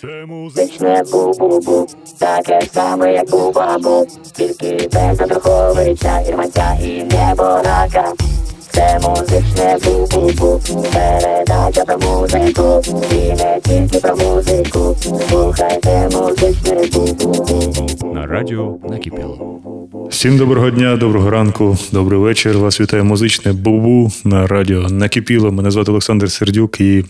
Це музичне бу-бу-бу, таке саме, як бу-бабу, тільки без Андруховича, Ірманця і неборака. Це музичне бу-бу-бу, передача про музику, і не тільки про музику. Слухайте музичне бу-бу-бу. на радіо накипіло. Всім доброго дня, доброго ранку, добрий вечір. Вас вітає музичне бубу на радіо накипіло. Мене звати Олександр Сердюк і.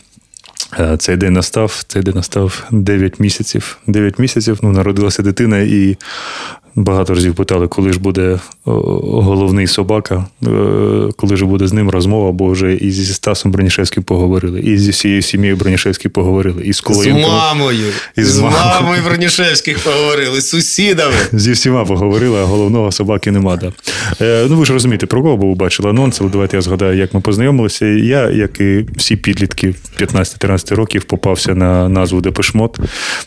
Е, Цей день настав, цей день настав 9 місяців. 9 місяців, ну, народилася дитина, і багато разів питали, коли ж буде головний собака, е, коли ж буде з ним розмова, бо вже і зі Стасом Бронішевським поговорили, і зі всією сім'єю Бронішевським поговорили, і з З мамою. І з з мамою. мамою Бронішевських поговорили, з сусідами. Зі всіма поговорили, а головного собаки нема. Да. Е, ну ви ж розумієте, про кого ви бачили анонс, але давайте я згадаю, як ми познайомилися. Я, як і всі підлітки 15-13 років, попався на назву Депешмот.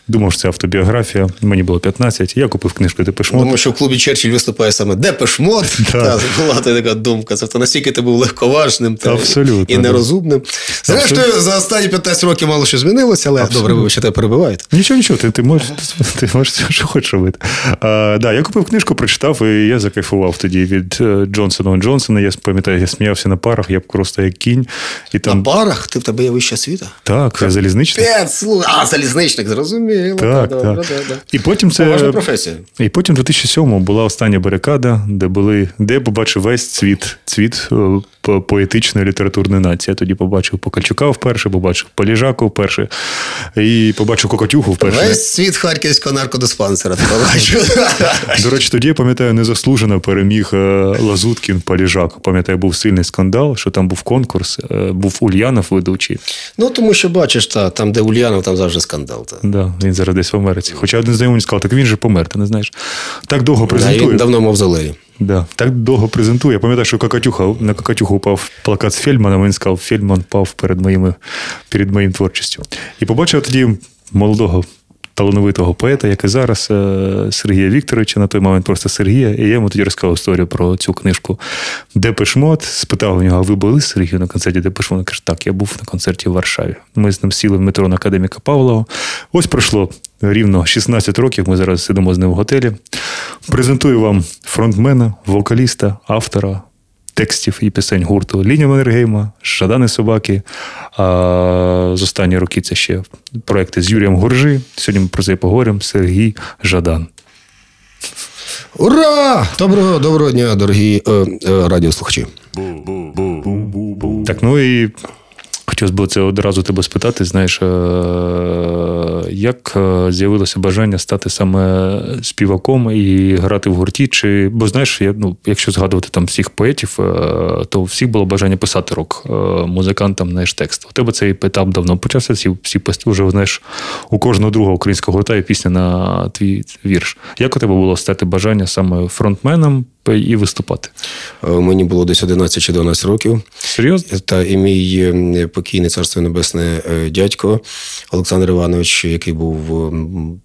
Думав, що це автобіографія. Мені було 15. Я купив книжку Депешмот. Тому що в клубі Черчилль виступає саме Депешмот. Та, була така думка. Тобто настільки ти був легковажним та, Абсолютно, і да. нерозумним. Зрештою, за останні 15 років мало що змінилося, але добре, ви ще тебе перебиваєте. Нічого, нічого, ти, ти можеш ти можеш все, що хочеш робити. А, да, я купив книжку, прочитав, і я закайфував тоді від е, Джонсона Джонсона. Я пам'ятаю, я сміявся на парах, я просто як кінь. І На там, барах ти в тебе є вища світа. так, я залізничний. П'ять, слух. А, залізничник, зрозуміло. Так, так. да, да. І потім це Поважна професія. І потім 2007-му була остання барикада, де були, де я побачив весь цвіт, цвіт е, поетичної літературної нації. Я тоді побачив Покальчука вперше, побачив Поліжаку вперше і побачив Кокотюху вперше. Весь світ харківського наркодиспансера. Побачив. До речі, тоді я пам'ятаю, незаслужено переміг е, Лазуткін Поліжак. Пам'ятаю, був сильний скандал, що там був конкурс, е, був Ульянов ведучий. Ну, тому що бачиш, та, там, де Ульянов, там завжди скандал. Та. Да, він зараз десь в Америці. Хоча один знайомий сказав, так він же помер, ти не знаєш. Так довго Да, він давно мавзолеї. Да, так довго презентує. Я пам'ятаю, що Кокатюха, на Кокатюху упав плакат з Фельдманом, він сказав, Фельдман впав перед, моїми, перед моїм творчістю. І побачив тоді молодого талановитого поета, як і зараз, е, Сергія Вікторовича, на той момент просто Сергія. І я йому тоді розказав історію про цю книжку Депешмот. Спитав у нього, а ви були з Сергією на концерті Депешмот? Він каже, так, я був на концерті в Варшаві. Ми з ним сіли в метро на академіка Павлова. Ось пройшло рівно 16 років. Ми зараз сидимо з ним в готелі. Презентую вам фронтмена, вокаліста, автора. Текстів і пісень гурту Лінія Маннергейма, Жадани собаки. А з останні роки це ще проекти з Юрієм Горжи. Сьогодні ми про це поговоримо. Сергій Жадан. Ура! Доброго, доброго дня, дорогі е, е, радіослухачі. Так, ну і хотілося б це одразу тебе спитати. Знаєш, е, як е, з'явилося бажання стати саме співаком і грати в гурті? Чи бо знаєш, я, ну, якщо згадувати там всіх поетів, е, то всіх було бажання писати рок музикантам, знаєш, текст. У тебе цей етап давно почався. Всі всі вже знаєш, у кожного другого українського гурта є пісня на твій вірш. Як у тебе було стати бажання саме фронтменом і виступати? Е, Мені було десь 11 чи 12 років. Серйозно? Та і мій е, покійний царство небесне е, дядько Олександр Іванович, який був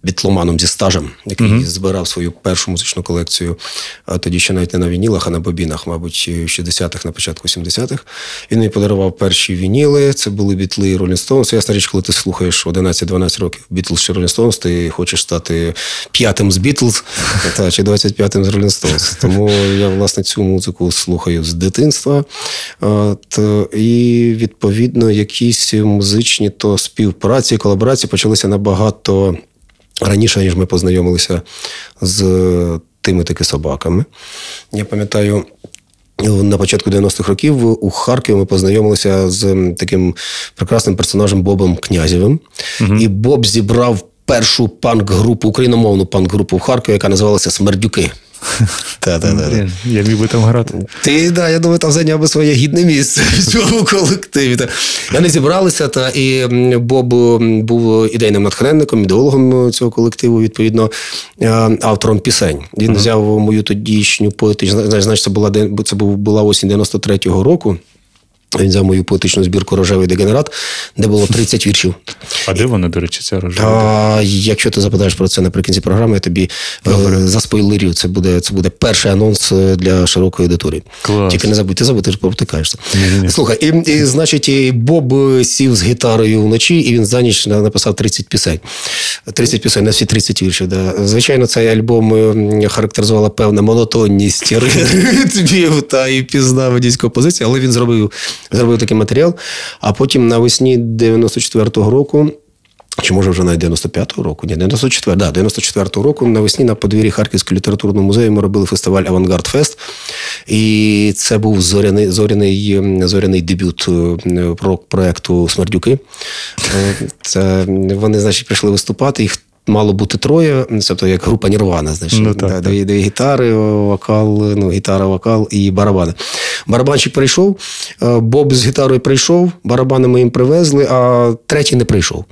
бітломаном зі стажем, який збирав свою першу музичну колекцію, а тоді ще навіть не на вінілах, а на бобінах, мабуть, в 60-х, на початку 70-х. Він мені подарував перші вініли. Це були бітли Rolling Stones. Ясна річ, коли ти слухаєш 11-12 років Бітлз чи Rolling Stones, ти хочеш стати п'ятим з Бітлз та, чи 25-м з Rolling Stones. Тому я, власне, цю музику слухаю з дитинства. От, і, відповідно, якісь музичні то співпраці, колаборації почалися набагато раніше, ніж ми познайомилися з тими таки собаками. Я пам'ятаю. На початку 90-х років у Харкові ми познайомилися з таким прекрасним персонажем Бобом Князєвим. І Боб зібрав першу панк-групу, україномовну панк-групу в Харкові, яка називалася Смердюки. Та-та-та. Я, я міг би там грати. Ти, да, я думаю, там зайняв би своє гідне місце в цьому колективі. Та. Вони зібралися, та, і Боб був ідейним натхненником, ідеологом цього колективу, відповідно, е, автором пісень. Він взяв мою тодішню поетичну, знаєш, це була, це була осінь 93-го року. Він взяв мою поетичну збірку Рожевий дегенерат, де було 30 віршів. А де вона, до речі, ця рожева? А, якщо ти запитаєш про це наприкінці програми, я тобі е, заспойлерю. Це буде, це буде перший анонс е, для широкої аудиторії. Клас. Тільки не забудь, ти забудь, ти ж повтикаєшся. Слухай, і, і, значить, і Боб сів з гітарою вночі, і він за ніч написав 30 пісень. 30 пісень на всі 30 віршів. Да. Звичайно, цей альбом характеризувала певна монотонність ритмів та і пізнаваність композиції, але він зробив, зробив такий матеріал. А потім навесні 94-го року. Чи може вже навіть 95-го року? Ні, 94, да, 94-го року навесні на подвір'ї Харківського літературного музею ми робили фестиваль Авангард Фест. І це був зоряний, зоряний, зоряний дебют е, проекту Смердюки. Е, Це вони, значить, прийшли виступати. Їх мало бути троє, тобто як група Нірвана, значить. Ну, так, Да, так. Дві, дві гітари, вокал, ну, гітара, вокал і барабани. Барабанщик прийшов, е, Боб з гітарою прийшов, барабани ми їм привезли, а третій не прийшов.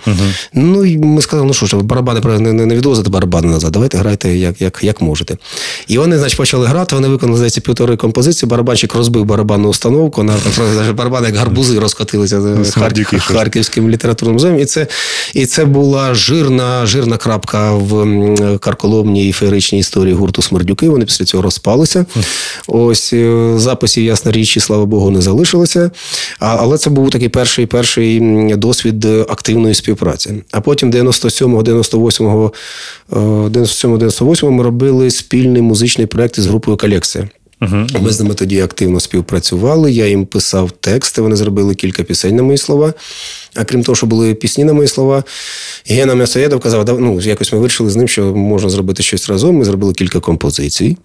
Ну і ми сказали, ну що ж, барабани не, не, не відвозити барабани назад, давайте грайте як, як, як можете. І вони, значить, почали грати, вони виконали, здається, півтори композиції, барабанщик розбив барабанну установку, там барабани як гарбузи розкотилися Харківським літературним музеєм. І це, і це була жирна, жирна крапка в карколомній і феєричній історії гурту Смердюки. Вони після цього розпалися. Ось е, записів, ясна річ, і, слава Богу, не залишилося. Але це був такий перший перший досвід е, активної співпраці. А потім 97-го, 98-го, е, 97-98 ми робили спільний музичний проект із групою Колекція. Ми з ними тоді активно співпрацювали. Я їм писав тексти, вони зробили кілька пісень на мої слова. А крім того, що були пісні на мої слова, Гена М'ясоєдов казав, «Да, ну, якось ми вирішили з ним, що можна зробити щось разом. Ми зробили кілька композицій.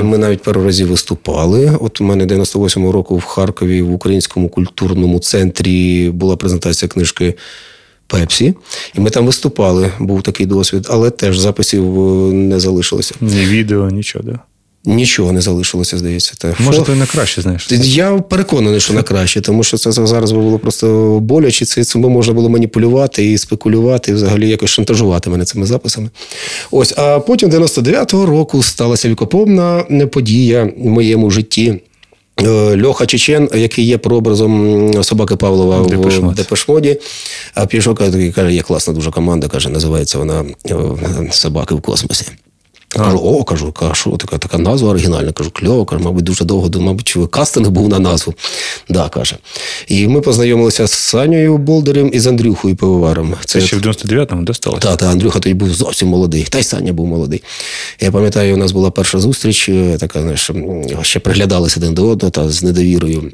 І ми навіть пару разів виступали. От у мене 98-го року в Харкові в Українському культурному центрі була презентація книжки. Пепсі, і ми там виступали, був такий досвід, але теж записів е, не залишилося. Ні відео, нічого, да. Нічого не залишилося, здається. Та Може, то й на краще, знаєш. я переконаний, що на краще, тому що це зараз би було просто боляче. Це цим можна було маніпулювати і спекулювати, і взагалі якось шантажувати мене цими записами. Ось, а потім 99-го року сталася вікоповна подія в моєму житті. Е, Льоха Чечен, який є прообразом собаки Павлова Депеш в Депешмоді, а пішов каже, каже, є класна дуже команда, каже, називається вона е, Собаки в космосі. Кажу, о, кажу, кажу, що така, така назва оригінальна. Кажу, кльово, кажу, мабуть, дуже довго, мабуть, кастинг був на назву. Да, каже. І ми познайомилися з Санєю Болдерем і з Андрюхою Пивоваром. Це ще в 99-му досталося. та, та Андрюха тоді був зовсім молодий, та й Саня був молодий. Я пам'ятаю, у нас була перша зустріч, е, така, знаєш, ще приглядалися один до одного та з недовірою.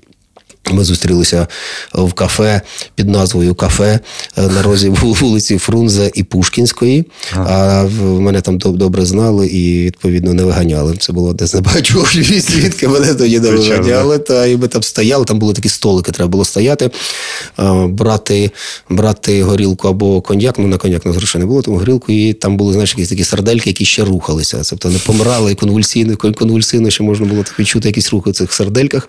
Ми зустрілися в кафе під назвою Кафе е, на розі вулиці Фрунзе і Пушкінської. А в- мене там добре знали і відповідно не виганяли. Це було одне з небагатьох звідки мене тоді не виганяли. Та і ми там стояли, там були такі столики, треба було стояти, брати, брати горілку або коньяк. Ну на коньяк у нас грошей не було, тому горілку, і там були знаєш, якісь такі сардельки, які ще рухалися. Тобто не помирали і конвульсійно, конвульсивно ще можна було так відчути якісь рухи в цих сардельках.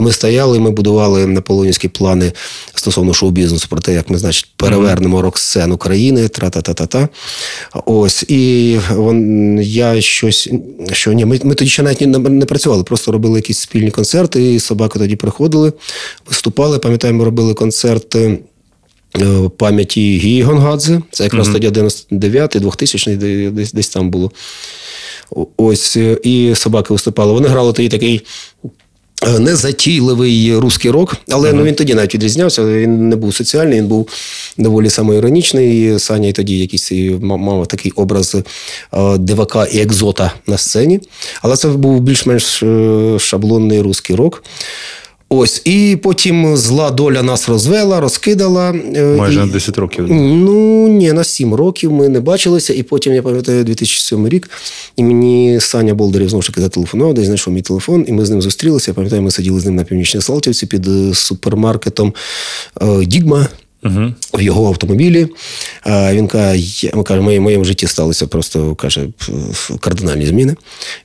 І ми стояли, ми будували наполеонівські плани стосовно шоу-бізнесу про те, як ми, значить, перевернемо рок-сцену країни, тра-та-та-та-та. Ось. І вон, я щось, що ні, ми, ми тоді ще навіть не, не працювали, просто робили якісь спільні концерти, і собаки тоді приходили, виступали. Пам'ятаю, ми робили концерти. е, Пам'яті Гії Гонгадзе, це якраз тоді 99-й, 2000-й, десь, десь там було. Ось і собаки виступали. Вони грали тоді такий незатійливий русський рок, але ну, він тоді навіть відрізнявся. Він не був соціальний, він був доволі самоіронічний. Саня і тоді якийсь мав такий образ е, дивака і екзота на сцені. Але це був більш-менш е, шаблонний русський рок. Ось, і потім зла доля нас розвела, розкидала. е, Майже і- на 10 років. Ну, ні, на 7 років ми не бачилися, і потім я пам'ятаю 2007 рік, і мені Саня Болдарів знову ж таки зателефонував, десь знайшов мій телефон, і ми з ним зустрілися. Я пам'ятаю, ми сиділи з ним на північній Салтівці під е, супермаркетом е, Дігма. Угу. В його автомобілі. Він каже, в моєму, житті сталися просто каже, кардинальні зміни.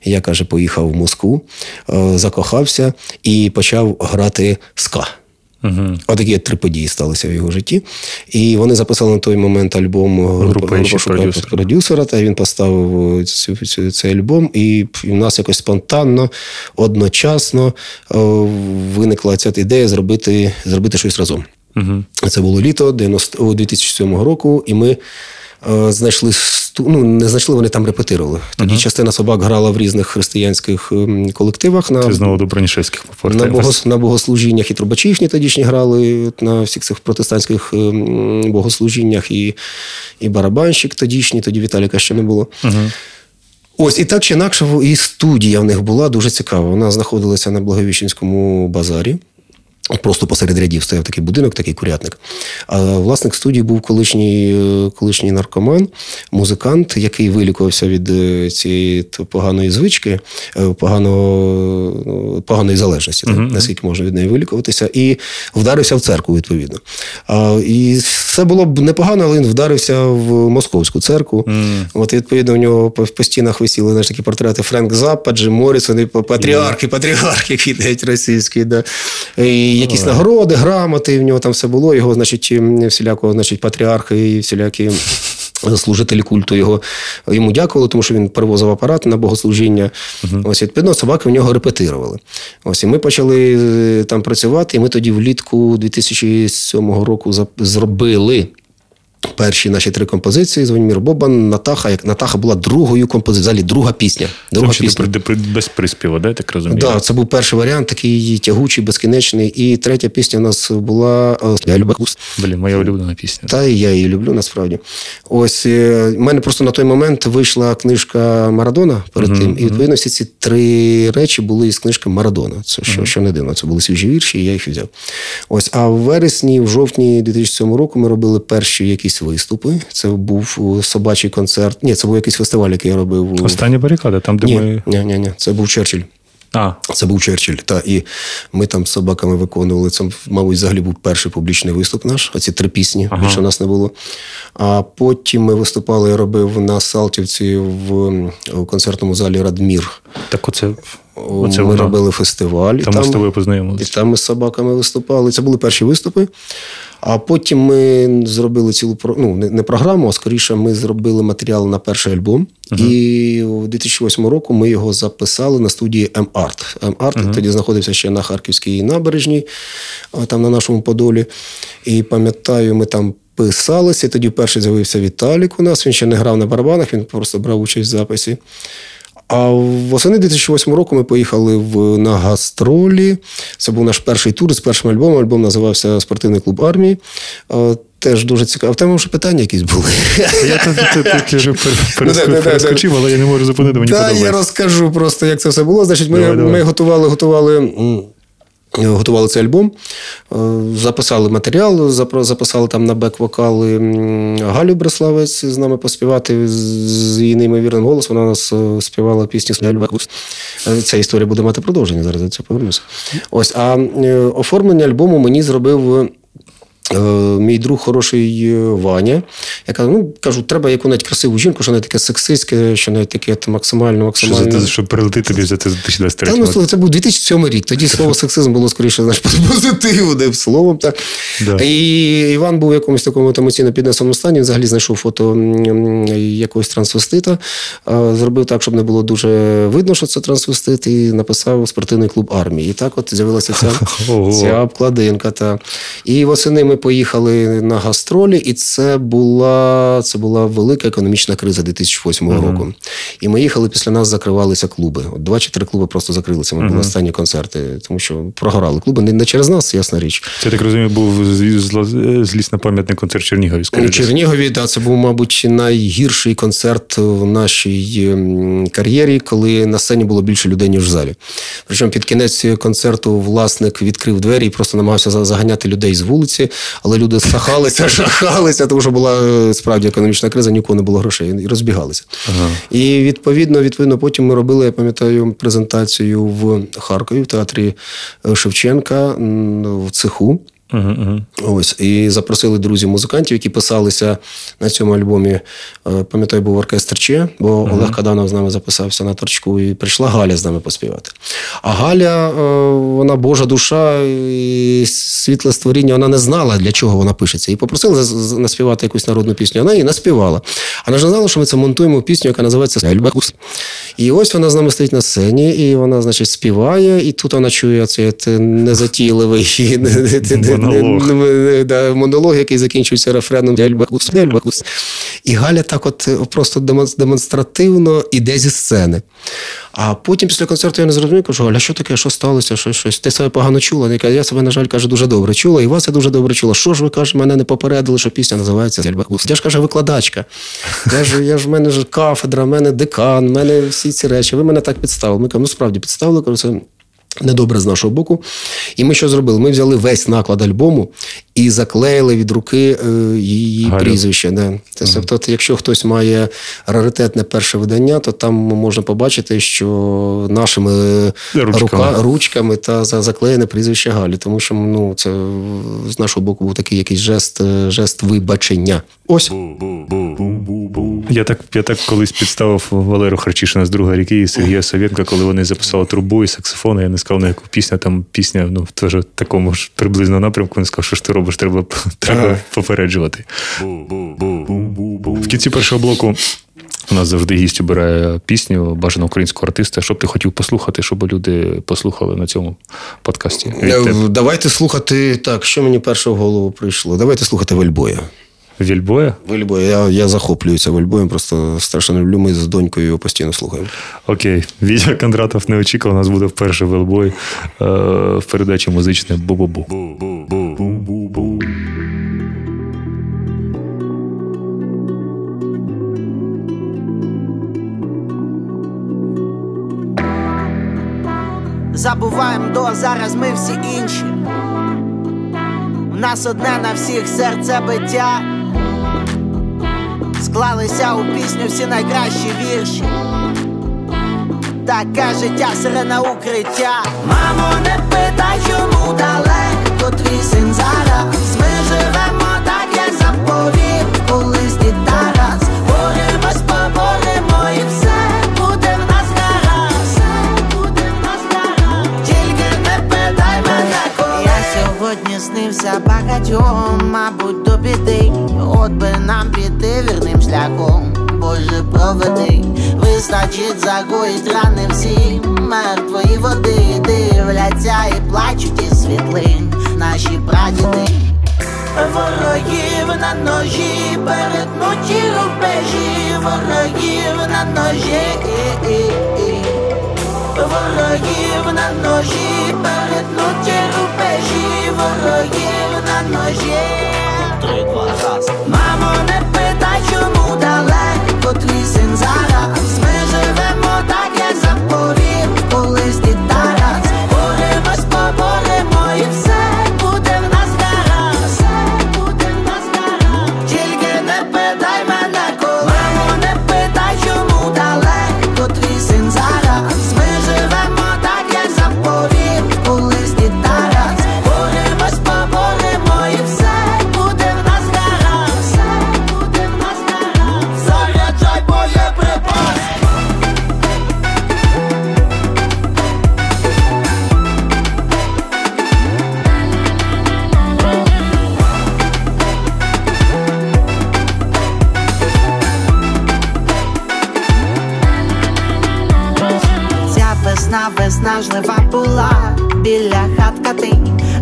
Я каже, поїхав в Москву, е, закохався і почав грати ска. Угу. Отакі три події сталися в його житті. І вони записали на той момент альбом Група «Інші шукає продюсери». продюсера, та він поставив цю, цю, цей альбом, і в нас якось спонтанно, одночасно е, виникла ця ідея зробити, зробити щось разом. Угу. Це було літо 90, 2007 року, і ми е, знайшли ну, не знайшли, вони там репетирували. Тоді частина собак грала в різних християнських ем, колективах. На, Ти знову до Бронішевських на, богос... на богослужіннях і трубачі їхні тодішні грали на всіх цих протестантських ем, богослужіннях, і, і барабанщик тодішній, тоді Віталіка ще не було. Ось і так чи інакше, і студія в них була дуже цікава. Вона знаходилася на Благовіщенському базарі. Просто посеред рядів стояв такий будинок, такий курятник. А власник студії був колишній, е, колишній наркоман, музикант, який вилікувався від е, цієї поганої звички, е, поганого, поганої залежності, так, наскільки можна від неї вилікуватися, і вдарився в церкву, відповідно. А, і все було б непогано, але він вдарився в московську церкву. От, і, відповідно, у нього по, стінах висіли знаєш, такі портрети Френк Заппа, Джим Моррісон, і патріархи, патріархи, які геть російські. Да. І якісь нагороди, грамоти, в нього там все було. Його, значить, всіляко, значить, патріархи і всілякі. Служителі культу його йому дякували, тому що він перевозив апарат на богослужіння. Ось відповідно, собаки в нього репетирували. Ось і ми почали е, там працювати. І ми тоді влітку 2007 року зробили перші наші три композиції. Звонімір Бобан, Натаха. Як Натаха була другою композицією, взагалі друга пісня. Друга що пісня. без приспіву, да, я так розумію? Да, це був перший варіант, такий тягучий, безкінечний. І третя пісня у нас була е, Я люблю Кус. Блін, моя улюблена пісня. Та і я її люблю насправді. Ось е, в мене просто на той момент вийшла книжка Марадона перед тим. І відповідно всі ці три речі були із книжки Марадона. Це що, що не дивно. Це були свіжі вірші, і я їх взяв. Ось, а в вересні, в жовтні 2007 року ми робили перші якісь виступи. Це був е, собачий концерт. Ні, це був якийсь фестиваль, який я робив. Остання барикада, там, де Ні, ми. ні, ні, ні, це був Черчилль. А, Це був Черчилль. Та і ми там з собаками виконували. Це, мабуть, взагалі був перший публічний виступ наш. Оці три пісні. Ага. Більше нас не було. А потім ми виступали, я робив на Салтівці в, в концертному залі Радмір. так оце, оце ми воно. робили фестиваль. і Там ми з тобою познайомилися. І там ми з собаками виступали. Це були перші виступи. А потім ми зробили цілу ну, не, програму, а скоріше ми зробили матеріал на перший альбом. І у 2008 року ми його записали на студії М-Арт. М-Арт тоді знаходився ще на Харківській набережній, там на нашому Подолі. І пам'ятаю, ми там. Писалися, тоді вперше з'явився Віталік у нас. Він ще не грав на барабанах, він просто брав участь в записі. А восени 2008 року ми поїхали в, на гастролі. Це був наш перший тур з першим альбомом. Альбом називався Спортивний клуб армії. Теж дуже цікаво. В тебе вже питання якісь були. Я тут, вже перескочив, але я не можу зупинити, мені Та я розкажу просто, як це все було. Значить, ми готували, готували. М, Готували цей альбом, е, записали матеріал, записали там на бек-вокали Галю Бреславець з нами поспівати з- її неймовірним голосом. Вона нас е, співала пісню «Я люблю Кус». Е, Ця історія буде мати продовження. Зараз я це повернуся. Ось, а е, оформлення альбому мені зробив. Е, Мій друг хороший е, Ваня. Я кажу, ну кажу, треба яку-небудь красиву жінку, що не таке сексистське, що не таке от максимально Що за те, щоб прилетити тобі за 2023 Та, ну, це був 2007 рік. Тоді слово сексизм було скоріше знаєш, позитивним словом. Так. Да. І Іван був в якомусь такому емоційно піднесеному стані. Він взагалі знайшов фото якогось трансвестита. Зробив так, щоб не було дуже видно, що це трансвестит, і написав спортивний клуб армії. І так от з'явилася ця, ця обкладинка. Та. І восени ми поїхали на гастролі, і це була, це була велика економічна криза 2008 року. І ми їхали, після нас закривалися клуби. От два чи три клуби просто закрилися. Ми були останні концерти, тому що прогорали клуби. Не, не через нас, ясна річ. Це, так розумію, був з- зло- злісно-пам'ятний концерт Чернігові. У. Чернігові да, це був, мабуть, найгірший концерт в нашій ем, кар'єрі, коли на сцені було більше людей, ніж в залі. Причому під кінець концерту власник відкрив двері і просто намагався заганяти людей з вулиці, але люди сахалися, жахалися, тому що була е, справді економічна криза, нікого не було грошей і розбігалися. І відповідно, відповідно, потім ми робили, я пам'ятаю, презентацію в Харкові в театрі е, Шевченка в цеху. Мгм, мгм. Ось і запросили друзів музикантів, які писалися на цьому альбомі. Е, Пам'ятаю, був оркестр Че, бо Олег Каданов з нами записався на торчку, і прийшла Галя з нами поспівати. А Галя, е, вона Божа душа і світле створіння, вона не знала, для чого вона пишеться. І з- наспівати якусь народну пісню. Вона її наспівала. А вона ж не знала, що ми це монтуємо пісню, яка називається Ельбакус. І ось вона з нами стоїть на сцені, і вона, значить, співає, і тут вона чує цей незатійливий монолог, монолог який закінчується рефреном Ельбакус, Ельбакус. І Галя так от просто демонстративно іде зі сцени. А потім після концерту я не зрозумів, кажу, Галя, що таке, що сталося? Що, щось? Ти себе погано чула? Я кажу, я себе, на жаль, каже, дуже добре чула, і вас я дуже добре чула. Що ж ви каже, мене не попередили, що пісня називається Ельбакус. Я ж каже, викладачка. Я ж я ж в мене ж кафедра, в мене декан, в мене всі ці речі. Ви мене так підставили. Ми кажемо, ну справді підставили, кажу, Недобре з нашого боку. І ми що зробили? Ми взяли весь наклад альбому і заклеїли від руки е, її Галю. прізвище. Да. Тобто, uh якщо хтось має раритетне перше видання, то там можна побачити, що нашими ручками, рука, ручками та заклеєне прізвище Галі. Тому що ну, це з нашого боку був такий якийсь жест, е, жест вибачення. Ось. Я так я так колись підставив Валеру Харчишина з друга ріки і Сергія Савєнка, коли вони записали трубу і саксофон. Я не сказав, на яку пісня, там пісня ну, теж в такому ж приблизно напрямку. Він сказав, що ж ти робиш, треба треба попереджувати. В кінці першого блоку. У нас завжди гість обирає пісню бажаного українського артиста. Що б ти хотів послухати, щоб люди послухали на цьому подкасті? Е, давайте слухати так, що мені перше в голову прийшло. Давайте слухати Вельбоя. Вільбоя? Вільбоя. Я я захоплююся Вільбоєм, просто страшно люблю. Ми з донькою його постійно слухаємо. Окей. Вітя Кондратов не очікував, у нас буде вперше Вільбой е, в передачі музичне Бу-бу-бу. Забуваємо до зараз ми всі інші. У нас одне на всіх серце биття склалися у пісню всі найкращі вірші. Таке життя сирена укриття. Мамо, не питай, чому далеко твій син зараз. Снився багатьом, мабуть, до біди. От би нам піти вірним шляхом, Боже, проведи, вистачить загоїть рани всі мертвої води, дивляться і плачуть із світлин. Наші прадіди. Ворогів на ножі, перетнуті рубежі, ворогів на ножі, ворогів на ножі, перетнуті рубежі, ворогів на ножі три, два, раз Мамо, не питай, чому далеко твій син зараз Ми живемо так, як заповів, весна, виснажлива була. Біля хатка ти,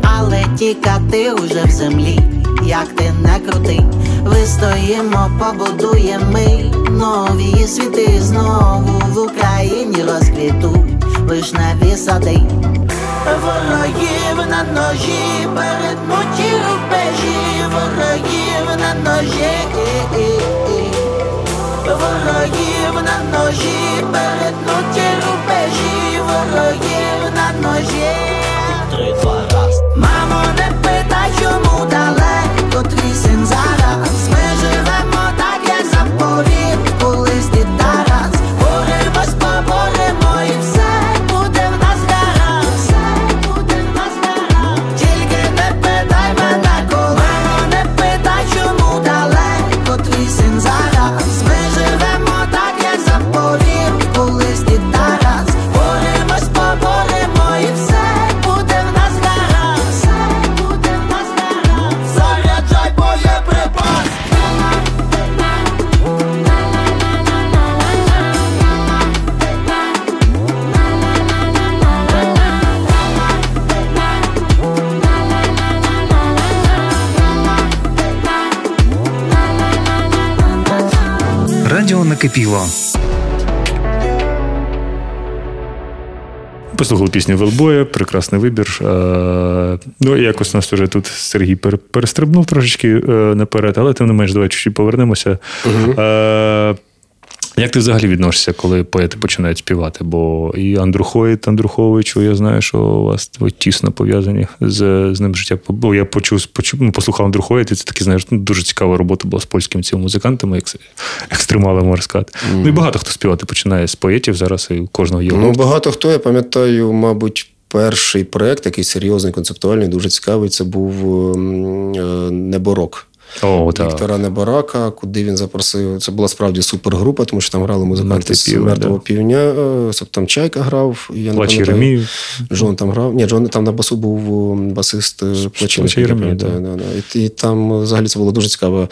але тікати уже в землі, як ти не крути, вистоїмо, побудуємо ми нові світи знову в Україні розквіту вишневі сади. Ворогів на ножі, перетнуті рубежі, ворогів на ножі, ворогів на ножі, перетнуті рубежі ворогів на ножі. Три, два, раз. Мамо, не Радіо накипіло. Послухали пісню Велбоя, прекрасний вибір. Е, Ну, якось нас вже тут Сергій перестрибнув трошечки е, наперед, але тим не менш, давай чуть-чуть повернемося. Е, як ти взагалі відносишся, коли поети починають співати? Бо і Андрухоїд Андруховичу, я знаю, що у вас ви тісно пов'язані з з ним життя. Бо я почув, почув ну, послухав Андрухоїд, і це таки, знаєш, ну, дуже цікава робота була з польськими цими музикантами, як екстремали, можна сказати. Mm. Ну і багато хто співати починає з поетів зараз, і кожного є. Ну, багато хто, я пам'ятаю, мабуть. Перший проект, такий серйозний, концептуальний, дуже цікавий. Це був ем, е, Неборок. О, Віктора Небарака, куди він запросив. Це була справді супергрупа, тому що там грали музиканти з мертвого да. півня. Е, там Чайка грав. Я Плач Єремію. Джон там грав. Ні, Джон там на басу був басист е, Плач Єремію. Да. Да, і, і там взагалі це було дуже цікаво.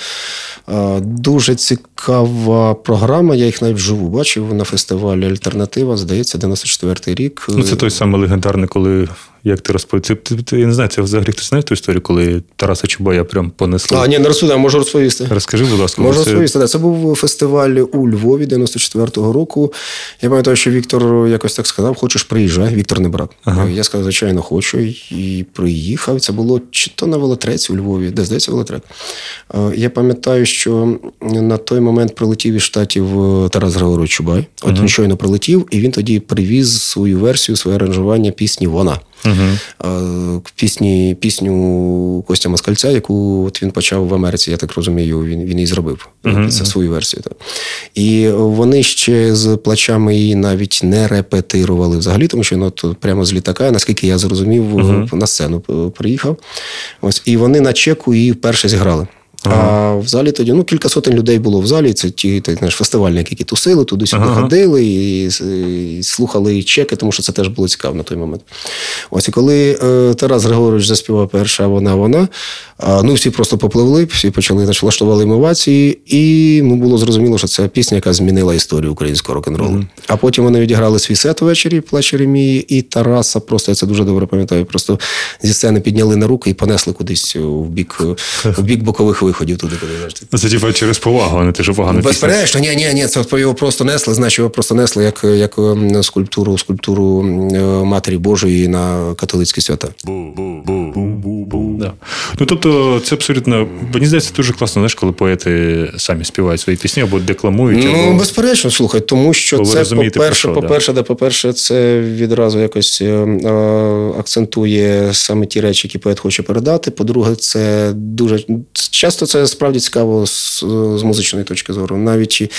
Дуже цікава програма. Я їх навіть вживу бачив на фестивалі Альтернатива. Здається, 94-й рік. Ну, Це той самий легендарний, коли як ти розповів? Ти, ти, я не знаю, це взагалі хтось знає ту історію, коли Тараса Чубая прям понесли? А, ні, не розповідаю, можу розповісти. Розкажи, будь ласка. Можу це... розповісти. Це був фестиваль у Львові 94-го року. Я пам'ятаю, що Віктор якось так сказав: хочеш, приїжджай, Віктор не брак. Ага. Я сказав, звичайно, хочу. І приїхав. Це було чи то на велотреці у Львові, де здається, велотрек. Я пам'ятаю, що на той момент прилетів із штатів е, Тарас Григорович Чубай. От ага. він щойно прилетів, і він тоді привіз свою версію, своє аранжування пісні Вона. Угу. Пісні, Пісню Костя Москальця, яку от він почав в Америці, я так розумію, він він її зробив. Угу. Це свою версію. Так. І вони ще з плачами її навіть не репетирували взагалі, тому що ну, то прямо з літака, наскільки я зрозумів, угу. на сцену приїхав. Ось, І вони на чеку її вперше зіграли. Ага. А в залі тоді ну, кілька сотень людей було в залі. Це ті ти, знаєш, фестивальники, які тусили, туди-сюди ага. ходили і, і слухали чеки, тому що це теж було цікаво на той момент. Ось і коли е, Тарас Григорович заспівав перша вона, вона, а, ну всі просто попливли, всі почали значить, влаштували емовації, і ну, було зрозуміло, що це пісня, яка змінила історію українського рок-н-ролу. Ага. А потім вони відіграли свій сет ввечері, плач Ремії, і Тараса просто я це дуже добре пам'ятаю. Просто зі сцени підняли на руки і понесли кудись в бік, в бік бокових виходів туди, куди завжди. Це типа через повагу, а не те, що погано. Безперечно, ні, ні, ні, це його просто несли, значить його просто несли як як ем, скульптуру, скульптуру е, Матері Божої на католицькі свята. Да. Ну тобто, це абсолютно мені здається дуже класно, знаєш, коли поети самі співають свої пісні або декламують. Ну, або... безперечно, слухай, тому що це по-перше, по-перше, да. по-перше, це відразу якось е, акцентує саме ті речі, які поет хоче передати. По-друге, це дуже часто це справді цікаво з, з музичної точки зору. Навіть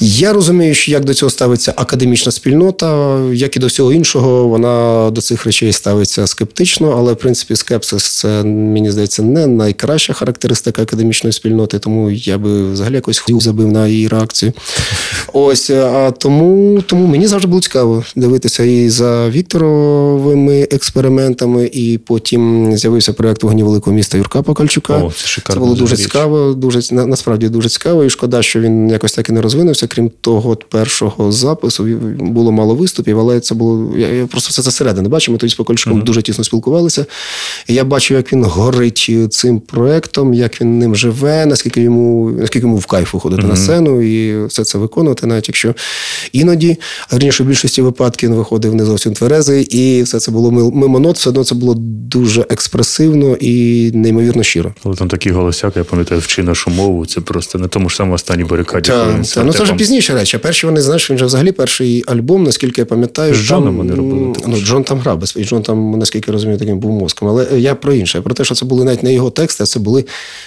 я розумію, що як до цього ставиться академічна спільнота, як і до всього іншого, вона до цих речей ставиться скептично, але в принципі скепсис це мені здається не найкраща характеристика академічної спільноти, тому я би взагалі якось хуй забив на її реакцію. Ось а тому, тому мені завжди було цікаво дивитися і за Вікторовими експериментами, і потім з'явився проєкт вогні великого міста Юрка Покальчука. О, це. Це було дуже річ. цікаво, дуже насправді дуже цікаво. І шкода, що він якось так і не розвинувся. Крім того, першого запису було мало виступів, але це було. Я, я просто все це середини бачив. Тоді з Покольчуком mm-hmm. дуже тісно спілкувалися. І я бачив, як він горить цим проектом, як він ним живе, наскільки йому наскільки йому в кайф виходити mm-hmm. на сцену і все це виконувати, навіть якщо іноді, а раніше в більшості випадків він виходив не зовсім тверезий, і все це було мимо нот, все одно це було дуже експресивно і неймовірно щиро. Але там такі голосяки, я пам'ятаю, вчи нашу мову. Це просто на тому ж самому останній барикаді. Так, та, ну це вже пізніше речі. А перші вони знаєш, він же взагалі перший альбом, наскільки я пам'ятаю, з Джоном вони робили. Ну, Джон там грав, і Джон там, наскільки розумію, таким був мозком. Але я про інше. Я про те, що це були навіть не його тексти, а це були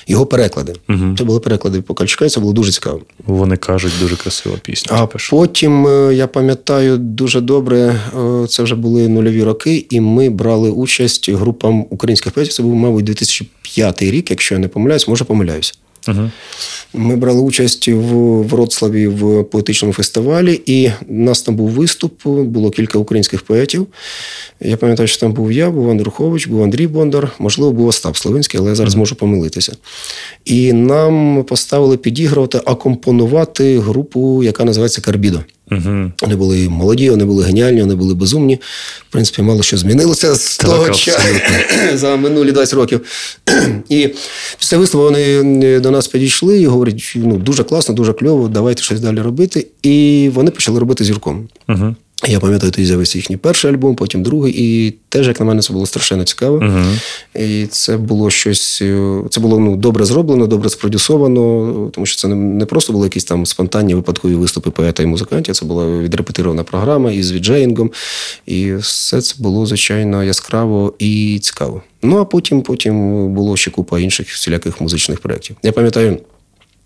його переклади. Угу. Це були переклади Покальчука, і це було дуже цікаво. Вони кажуть, дуже красива пісня. А потім е, я пам'ятаю дуже добре, е, це вже були нульові роки, і ми брали участь групам українських поетів. Це був, мабуть, 2005 рік, якщо я не помиляюсь, може помиляюсь. Угу. Ми брали участь в Вроцлаві в поетичному фестивалі, і у нас там був виступ, було кілька українських поетів. Я пам'ятаю, що там був я, був Андрухович, був Андрій Бондар, можливо, був Остап Славинський, але я зараз можу помилитися. І нам поставили підігрувати, акомпонувати групу, яка називається Карбідо. Угу. Вони були молоді, вони були геніальні, вони були безумні. В принципі, мало що змінилося з Так, того часу за минулі 20 років. І після виступу вони до нас підійшли і говорять: ну дуже класно, дуже кльово, давайте щось далі робити. І вони почали робити зірком. Угу. Я пам'ятаю, тоді з'явився їхній перший альбом, потім другий, і теж, як на мене, це було страшенно цікаво. Угу. І це було щось, е, це було ну, добре зроблено, добре спродюсовано, тому що це не, не просто були якісь там спонтанні випадкові виступи поета і музикантів, це була відрепетирована програма із віджеїнгом. І все це було, звичайно, яскраво і цікаво. Ну а потім, потім було ще купа інших всіляких музичних проєктів. Я пам'ятаю.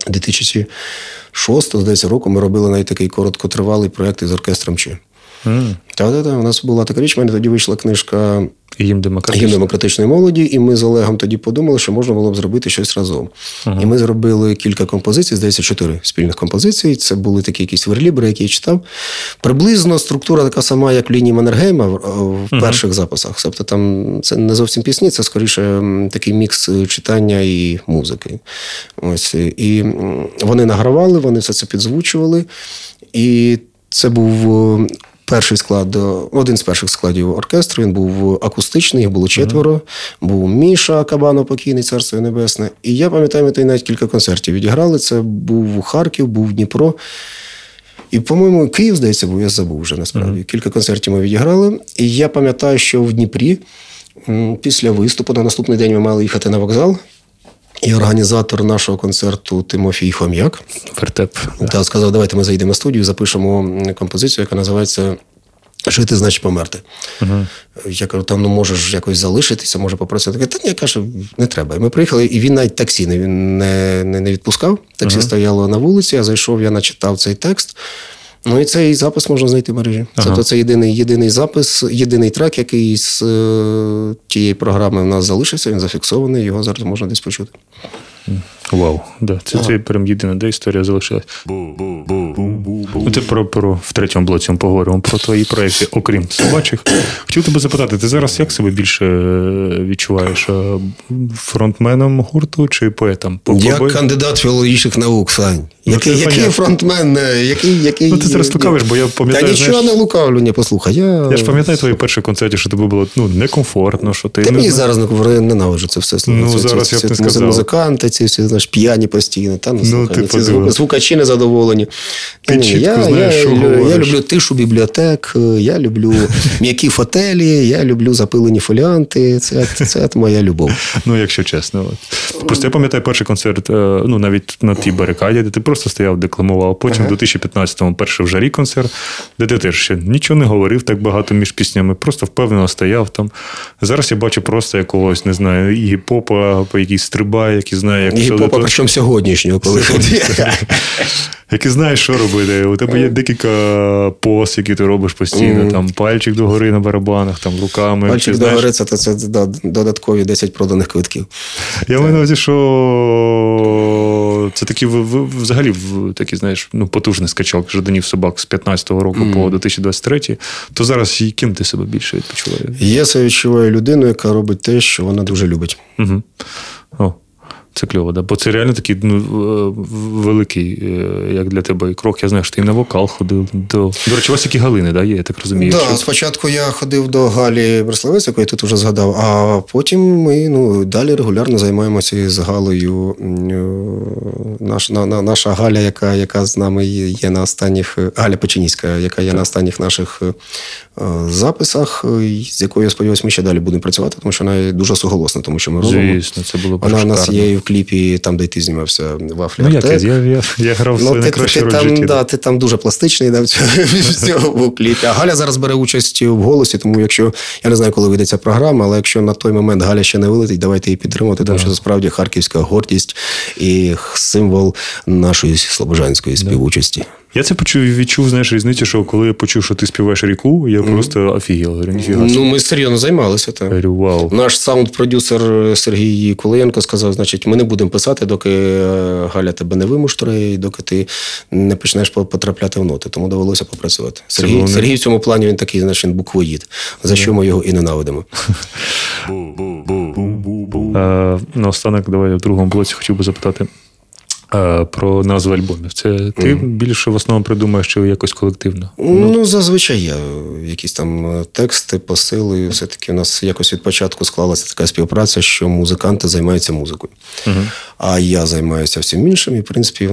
2006, здається, року ми робили навіть такий короткотривалий проєкт із оркестром Чи. Так-так-так, у нас була така річ, в мене тоді вийшла книжка Їм Гімн демократично. демократичної молоді, і ми з Олегом тоді подумали, що можна було б зробити щось разом. І ми зробили кілька композицій, здається, чотири спільних композиції. Це були такі якісь верлібри, які я читав. Приблизно структура така сама, як в лінії Маннергейма в, перших записах. Тобто там це не зовсім пісні, це скоріше такий мікс е, читання і музики. Ось. І вони награвали, вони все це підзвучували. І це був. Перший склад, е, один з перших складів оркестру, він був акустичний, їх було четверо. Був Міша Кабано, покійний царство небесне. І я пам'ятаю, ми тоді навіть кілька концертів відіграли. Це був Харків, був Дніпро. І, по-моєму, Київ, здається, був, я забув вже насправді. Кілька концертів ми відіграли. І я пам'ятаю, що в Дніпрі після виступу на наступний день ми мали їхати на вокзал. І організатор нашого концерту Тимофій Хом'як Вертеп. та сказав, давайте ми зайдемо на студію, запишемо композицію, яка називається Жити значить померти. Я кажу, там ну можеш якось залишитися, може попросити. Та ні, я каже, не треба. І ми приїхали, і він навіть таксі не, не, не, не відпускав. Таксі стояло на вулиці, я зайшов, я начитав цей текст. Ну і цей запис можна знайти в мережі. Тобто це єдиний, єдиний запис, єдиний трек, який з е, тієї програми в нас залишився, він зафіксований, його зараз можна десь почути. Вау, да. Це, це прям єдина, де історія залишилась. Ну, ти про, про в третьому блоці ми поговоримо про твої проекти, окрім собачих. Хотів тебе запитати, ти зараз як себе більше е, відчуваєш? е, Фронтменом гурту чи поетом? По- Я побої? кандидат філологічних наук, Сань. Ну, Який, це який фронтмен, е, який, який... Ну, ти зараз лукавиш, бо я пам'ятаю, Та нічого знаєш- не лукавлю, ні, послухай. Я, Я ж пам'ятаю твої перші концерті, що тобі було ну, некомфортно, що ти Та ну, мені ну, зараз не ненавиджу це все. Ну, ці- зараз ці- я б не сказав. Музиканти, ці всі знаєш, п'яні постійно. Та, ну, Ну, слухай, ти ці звук, звукачі незадоволені. Ти Ні, чітко я, знаєш, я, що я люблю тишу бібліотек, е, я люблю м'які фотелі, я люблю запилені фоліанти. Це, це моя любов. Ну, якщо чесно. От. Просто я пам'ятаю перший концерт, е, ну навіть на тій барикаді, де ти просто стояв, декламував. Потім в 2015-му перший в жарі концерт, де ти теж ще нічого не говорив так багато між піснями, просто впевнено стояв там. Зараз я бачу просто якогось, не знаю, і гіп-попа, по якийсь стрибає, який знає, як І що попа, причому сьогоднішнього, коли який знає, що робити. У тебе є декілька поз, які ти робиш постійно, там пальчик догори на барабанах, там руками. Пальчик знаєш, догори, це, це, додаткові 10 проданих квитків. Я маю на увазі, що це в- взагалі такий, знаєш, ну, потужний скачок Жаданів собак з 15-го року по 2023. То зараз і ким ти себе більше відпочиваєш? Я себе відчуваю людину, яка робить те, що вона дуже любить. Угу. О, це кльово, да? бо це реально такий ну, великий, е, як для тебе, крок. Я знаю, що ти на вокал ходив. До, до речі, у вас які галини, да, є, я так розумію. Так, що- спочатку я ходив до Галі Бреславець, яку я тут вже згадав, а потім ми ну, далі регулярно займаємося із Галею. Е, Наш, на, на, наша Галя, яка, яка з нами є на останніх, Галя Печеніська, яка є на останніх наших е, записах, е, з якою, я сподіваюся, ми ще далі будемо працювати, тому що вона дуже суголосна, тому що ми робимо. Звісно, це було б Вона у нас є і в кліпі, там, де ти знімався вафлі. Ну, як я, я, я, я грав Ну, ти, ти, там, житті. да, ти там дуже пластичний да, в кліпі. А Галя зараз бере участь в голосі, тому якщо я не знаю, коли вийде ця програма, але якщо на той момент Галя ще не вилетить, давайте її підтримати, тому що це справді харківська гордість і символ нашої слобожанської співучасті. Я це почув відчув, знаєш, різницю, що коли я почув, що ти співаєш ріку, я просто офігел. Говорю, ніфіга. Ну, ми серйозно займалися. Так. Говорю, вау. Наш саунд-продюсер Сергій Кулиєнко сказав: значить, ми не будемо писати, доки е, Галя тебе не вимуштрує, і доки ти не почнеш по- потрапляти в ноти. Тому довелося попрацювати. Сергій, не- Сергій в цьому плані він такий, знаєш, він буквоїд, за що ми його і ненавидимо. Е, наостанок, давай я в другому блоці хотів би запитати. Про назву альбомів. Це ти mm. більше в основному придумаєш що якось колективно? Ну, ну, зазвичай є якісь там тексти, посили. Все-таки у нас якось від початку склалася така співпраця, що музиканти займаються музикою. Mm-hmm. А я займаюся всім іншим. І, в принципі,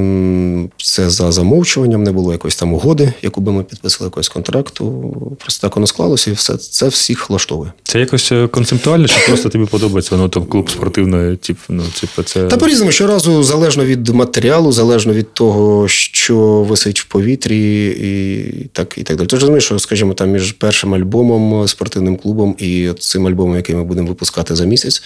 це за замовчуванням не було якоїсь там угоди, яку би ми підписали якогось контракту. Просто так воно склалося, і все це всіх влаштовує. Це якось е, концептуально, чи просто тобі подобається воно там клуб спортивної, тип, ну, типу, це. Та по-різному, щоразу залежно від матеріалу, залежно від того, що висить в повітрі, і так і так далі. Тож розумієш, що, скажімо, там між першим альбомом, спортивним клубом і цим альбомом, який ми будемо випускати за місяць,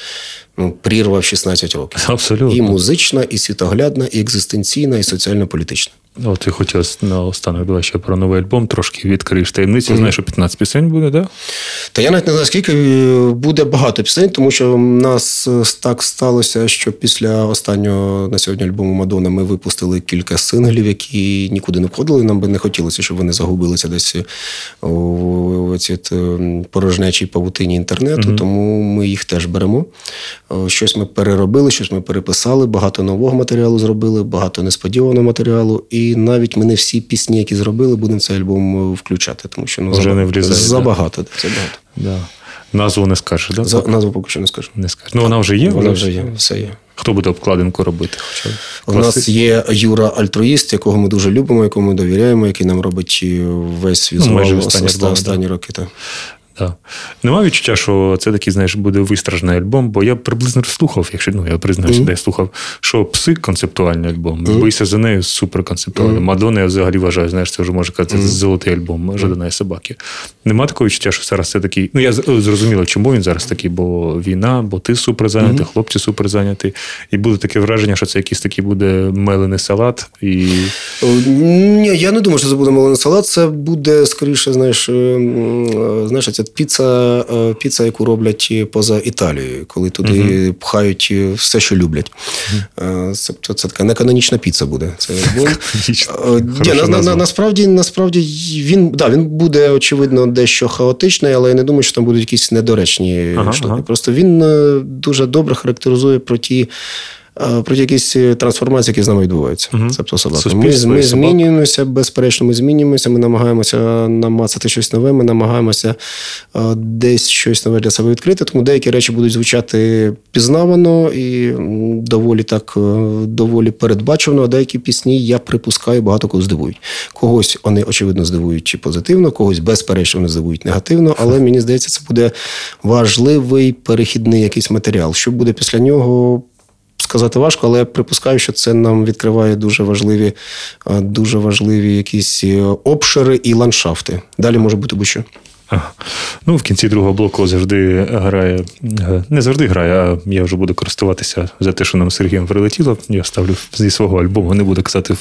ну, прірва в 16 років. Абсолютно. І музична, і світоглядна, і екзистенційна, і соціально-політична. От ти хотів на останок давай ще про новий альбом, трошки відкриєш таємниці. Mm-hmm. Знаєш, що 15 пісень буде, так? Да? Та я навіть не знаю, скільки е, буде багато пісень, тому що в нас е, так сталося, що після останнього на сьогодні альбому Мадонна ми випустили кілька синглів, які нікуди не входили. Нам би не хотілося, щоб вони загубилися десь у цій порожнечій павутині інтернету, mm-hmm. тому ми їх теж беремо. Щось ми переробили, щось ми переписали, багато нового матеріалу зробили, багато несподіваного матеріалу. І і навіть ми не всі пісні, які зробили, будемо цей альбом е, включати, тому що ну, Вже забагато, не влізає, забагато. Да. забагато. Да. Назву не скажеш, да? За, назву поки що не скажу. Не скажеш. Ну вона вже є? Вона вже є, все є. Хто буде обкладинку робити? Хоча У нас є Юра Альтруїст, якого ми дуже любимо, якому ми довіряємо, який нам робить е, весь візуал ну, останні, останні роки. Так. Да. Немає відчуття, що це такий, знаєш, буде вистражний альбом, бо я приблизно слухав, якщо ну я признаюся, mm-hmm. де я слухав, що пси концептуальний альбом. Mm-hmm. Бийся за нею супер концептуальний. Mm-hmm. Мадонна я взагалі вважаю, знаєш, це вже може казати золотий альбом Жадана собаки. Нема такого відчуття, що зараз це такий. Ну, я зрозуміла, чому він зараз такий, бо війна, бо ти супер зайнятий, хлопці супер зайняті. І буде таке враження, що це якийсь такий буде мелений салат. І... Ні, я не думаю, що це буде мелений салат. Це буде скоріше, знаєш, знаєш, ця піца, е, піца, яку роблять поза Італією, коли туди uh пхають все, що люблять. uh Це, це така неканонічна піца буде. Це Ні, на, на, насправді, насправді він да, він буде, очевидно, дещо хаотичний, але я не думаю, що там будуть якісь недоречні штуки. Просто він е, дуже добре характеризує про ті. Е, про якісь е, трансформації, які з нами відбуваються. Угу. Тобто собака. Ми, ми змінюємося, безперечно, ми змінюємося, ми намагаємося намацати щось нове, ми намагаємося е, десь щось нове для себе відкрити. Тому деякі речі будуть звучати пізнавано і доволі так доволі передбачено. А деякі пісні, я припускаю, багато кого здивують. Когось вони, очевидно, здивують чи позитивно, когось, безперечно, вони здивують негативно, але мені здається, це буде важливий перехідний якийсь матеріал. Що буде після нього? Сказати важко, але я припускаю, що це нам відкриває дуже важливі, дуже важливі якісь е, обшири і ландшафти. Далі може бути будь-що. Ну, в кінці другого блоку завжди грає, е, не завжди грає, а я вже буду користуватися за те, що нам з Сергієм прилетіло. Я ставлю зі свого альбому, не буду казати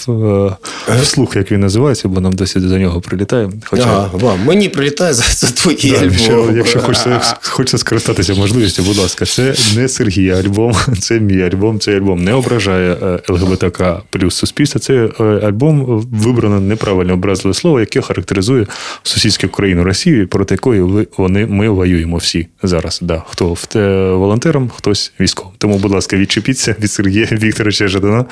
е, вслух, як він називається, бо нам досі за нього прилітає. Хоча... Ага, вам. Мені прилітає за, за твої да, альбоми. Якщо, якщо хочеться, хочеться скористатися можливістю, будь ласка, це не Сергій альбом, це мій альбом. Цей альбом не ображає е, ЛГБТК плюс суспільство. Це альбом вибрано неправильне образливе слово, яке характеризує сусідську країну Росію проти якої вони ми воюємо всі зараз. Да. Хто волонтером, хтось військовим. Тому, будь ласка, відчепіться від Сергія Вікторовича Жадана.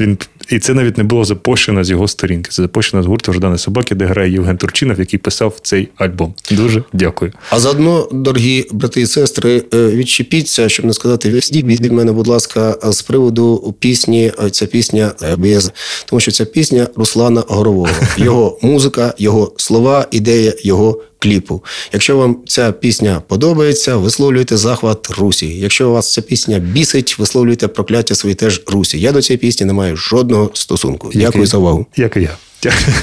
Він і це навіть не було запущено з його сторінки. Це запущено з гурту Ждани Собаки, де грає Євген Турчинов, який писав цей альбом. Дуже дякую. А заодно, дорогі брати і сестри, е, відчепіться, щоб не сказати в'ясніть від мене, будь ласка, з приводу пісні. Ця пісня е, без тому, що ця пісня Руслана Горового. Його музика, його слова, ідея, його кліпу. Якщо вам ця пісня подобається, висловлюйте захват Русі. Якщо вас ця пісня бісить, висловлюйте прокляття свої теж Русі. Я до цієї пісні не маю жодного стосунку. Як Дякую і, за увагу. Як і я.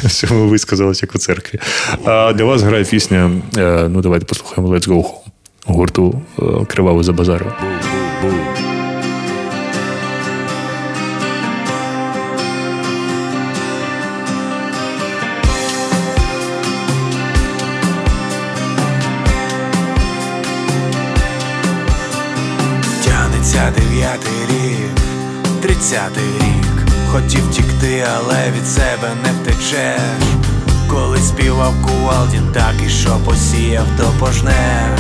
Всьому ви сказали, як у церкві. А для вас грає пісня. Е, ну, давайте послухаємо Let's Go Home гурту е, Криваву за базару. Дев'ятий рік, тридцятий рік, хотів тікти, але від себе не втечеш. Коли співав кувалдін, так і що посіяв, то пожнеш.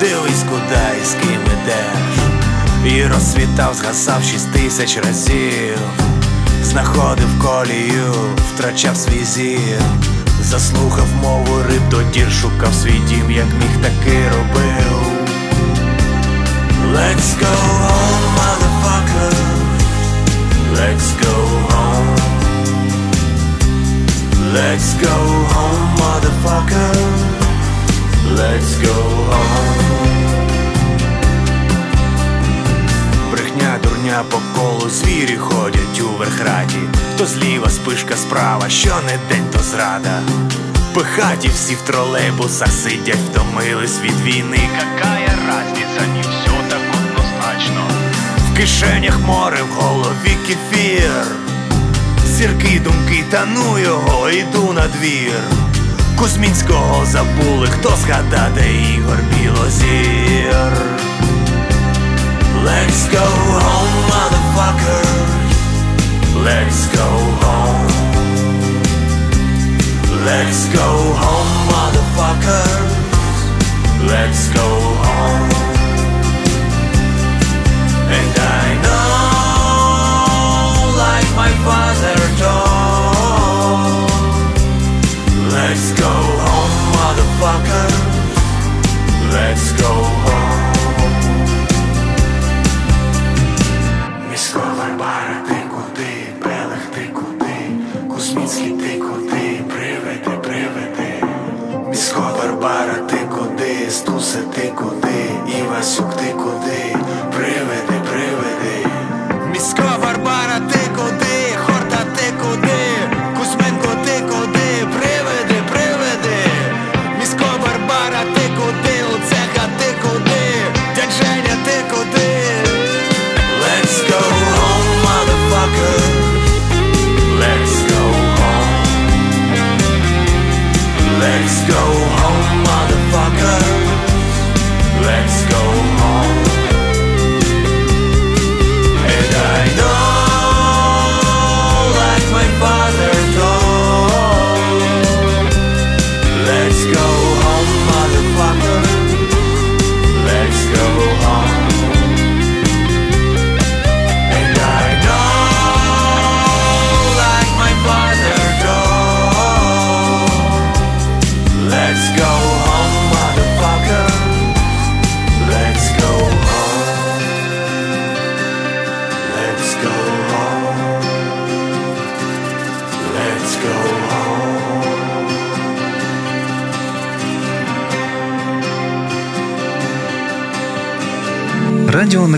Дивись, куди і з ким ідеш. І розсвітав, згасав шість тисяч разів. знаходив колію, втрачав свій зір, заслухав мову риб до дір, шукав свій дім, як міг таки робив. Let's go home, motherfucker. Let's go home. Let's go home, motherfucker. Let's go home. Брехня, дурня по колу, звірі ходять у верхраті. То зліва спишка справа, що не день, то зрада. Пихаті всі в тролейбусах сидять, втомились від війни. Какая разниця, так однозначно. В кишенях море, в голові кефір. Зірки, думки, тану його, іду на двір. Кузьмінського забули, хто згадати Ігор Білозір. Let's go home, motherfucker. Let's go home. Let's go home, motherfucker. Let's go home. Барбара, ти куди, Белих, ти куди, Кузьмінський, ти куди,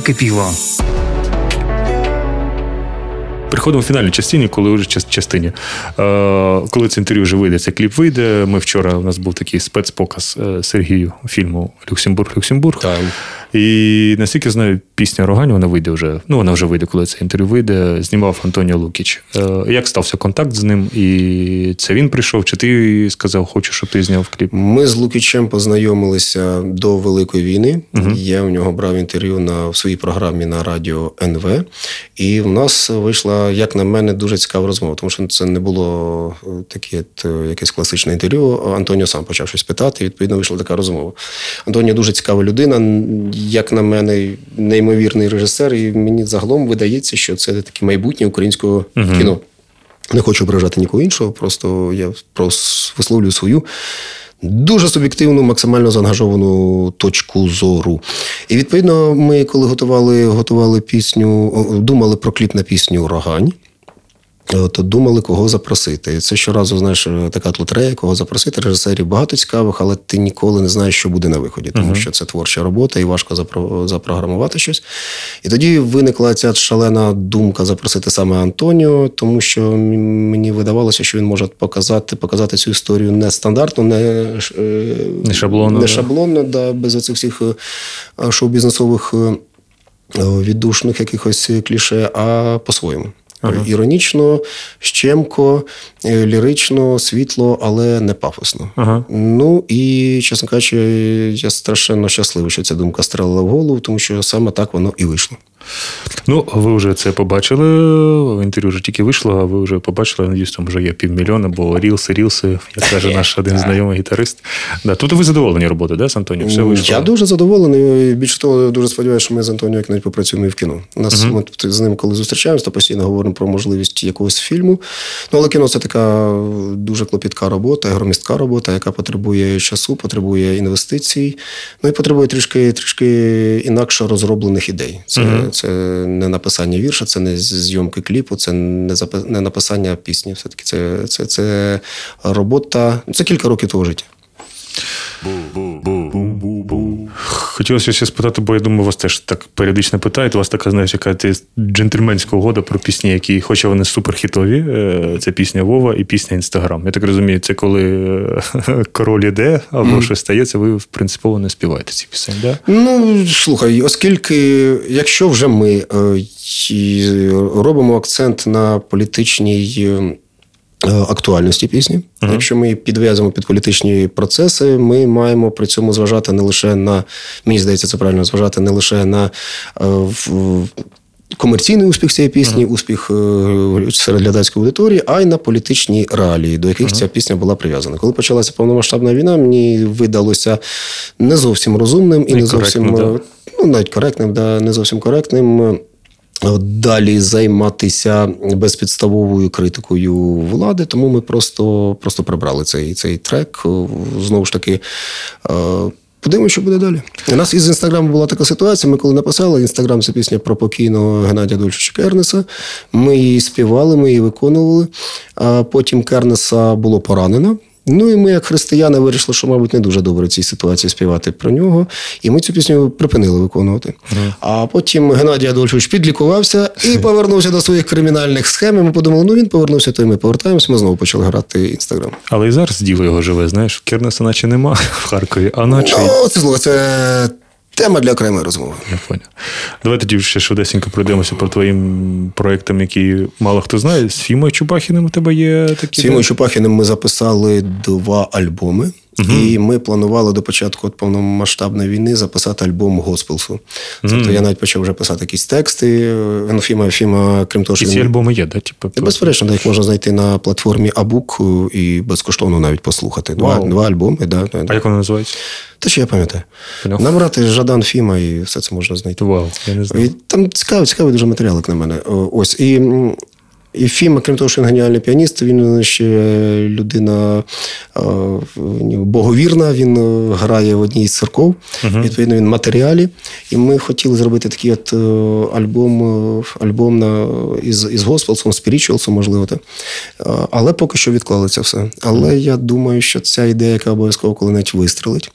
Накипіло. Приходимо в фінальній частині, коли вже час- частині. Е, коли це інтерв'ю вже вийде, цей кліп вийде. Ми вчора у нас був такий спецпоказ е, Сергію фільму Люксембург Люксембург. Так. І наскільки знаю, пісня Рогані вона вийде вже. Ну, вона вже вийде, коли це інтерв'ю вийде. Знімав Антоніо Лукіч. Е, як стався контакт з ним? І це він прийшов? Чи ти сказав, хочу, щоб ти зняв кліп? Ми з Лукічем познайомилися до Великої війни. Я у нього брав інтерв'ю на в своїй програмі на радіо НВ. І в нас вийшла, як на мене, дуже цікава розмова, тому що це не було е, таке е, якесь класичне інтерв'ю. Антоніо сам почав щось питати, і відповідно вийшла така розмова. Антоніо дуже цікава людина, як на мене, неймовірний режисер, і мені загалом видається, що це таке майбутнє українського кіно. Не хочу ображати нікого іншого, просто я просто висловлюю свою дуже суб'єктивну, максимально заангажовану точку зору. І відповідно, ми, коли готували, готували пісню, думали про кліп на пісню Рогань. То думали, кого запросити. І це щоразу, знаєш, така от лотерея, кого запросити. Режисерів багато цікавих, але ти ніколи не знаєш, що буде на виході, тому що це творча робота і важко запро- запрограмувати щось. І тоді виникла ця шалена думка запросити саме Антоніо, тому що мені видавалося, що він може показати, показати цю історію не стандартно, не, е, Не шаблонно, не шаблонно, да, без оцих всіх е, шоу-бізнесових. е, Віддушних якихось кліше, а по-своєму. Іронічно, щемко, е, лірично, світло, але не пафосно. Ага. Ну і, чесно кажучи, я страшенно щасливий, що ця думка стрелила в голову, тому що саме так воно і вийшло. Ну, ви вже це побачили. Інтерв'ю вже тільки вийшло, а ви вже побачили, надіюсь, там вже є півмільйона, бо рілси, рілси, як каже наш один знайомий гітарист. Да. Тобто ви задоволені роботою, да, з Антонієм? Все вийшло? Я дуже задоволений. Більше того, дуже сподіваюся, що ми з Антонією як навіть попрацюємо і в кіно. Нас ми з ним, коли зустрічаємося, то постійно говоримо про можливість якогось фільму. Ну, але кіно це така дуже клопітка робота, громістка робота, яка потребує часу, потребує інвестицій. Ну і потребує трішки трішки інакше розроблених ідей. Це, це не написання вірша, це не зйомки кліпу, це не запис... не написання пісні. Все-таки це, це, це робота. Це кілька років твого життя. Хотілося ще спитати, бо я думаю, вас теж так періодично питають. У вас така, знаєш, яка джентльменська угода про пісні, які, хоча вони суперхітові, е, це пісня Вова і пісня Інстаграм. Я так розумію, це коли е, король іде або щось стається, ви принципово не співаєте ці пісень, да? Ну, слухай, оскільки, якщо вже ми е, робимо акцент на політичній е, актуальності пісні, якщо ми підв'язуємо під політичні процеси, ми маємо при цьому зважати не лише на, мені здається, це правильно зважати не лише на е, в- комерційний успіх цієї пісні, успіх е, серед глядацької аудиторії, а й на політичні реалії, до яких ця пісня була прив'язана. Коли почалася повномасштабна війна, мені видалося не зовсім розумним і не зовсім да. е, ну, навіть коректним, да, не зовсім коректним. Далі займатися безпідставовою критикою влади, тому ми просто, просто прибрали цей, цей трек. Знову ж таки, е, подивимося, що буде далі. У нас із інстаграму була така ситуація. Ми коли написали інстаграм, це пісня про покійного Геннадія Дольчича Кернеса. Ми її співали, ми її виконували. А потім Кернеса було поранено. Ну і ми, як християни, вирішили, що, мабуть, не дуже добре в цій ситуації співати про нього. І ми цю пісню припинили виконувати. А потім Геннадій Адольфович підлікувався і повернувся до своїх кримінальних схем. І ми подумали, ну він повернувся, то й ми повертаємося. Ми знову почали грати інстаграм. Але і зараз діло його живе, знаєш, Кернеса наче нема в Харкові, а наче. Ну, це зло, це тема для окремої розмови. Я понял. Давай тоді ще швидесенько пройдемося про твоїм проєктам, які мало хто знає. З Фімою Чупахіним у тебе є такі. З Фімою Чупахіним ми записали два альбоми. І ми планували до початку от повномасштабної війни записати альбом госпелсу. Тобто я навіть почав вже писати якісь тексти. Ну, Фіма, Фіма, крім того, І що ці він- альбоми є, да? Типу, Безперечно, да, їх можна знайти на платформі Абук і безкоштовно навіть послухати. Два, Вау. два альбоми, да, А да. як вони називаються? Та ще я пам'ятаю. Поняв. Набрати Жадан Фіма і все це можна знайти. Вау, я не знаю. І там цікавий, цікавий дуже матеріал, як на мене. Ось. І, і Фіма, крім того, що він геніальний піаніст, він ще людина е, боговірна, він е, грає в одній з церков. Відповідно, він в матеріалі. І ми хотіли зробити такий от е, альбом, е, альбом на, із, із госпелсом, спірічуалсом, можливо. Так. Е, Але поки що відклали це все. Але я думаю, що ця ідея, яка обов'язково коли-небудь вистрелить.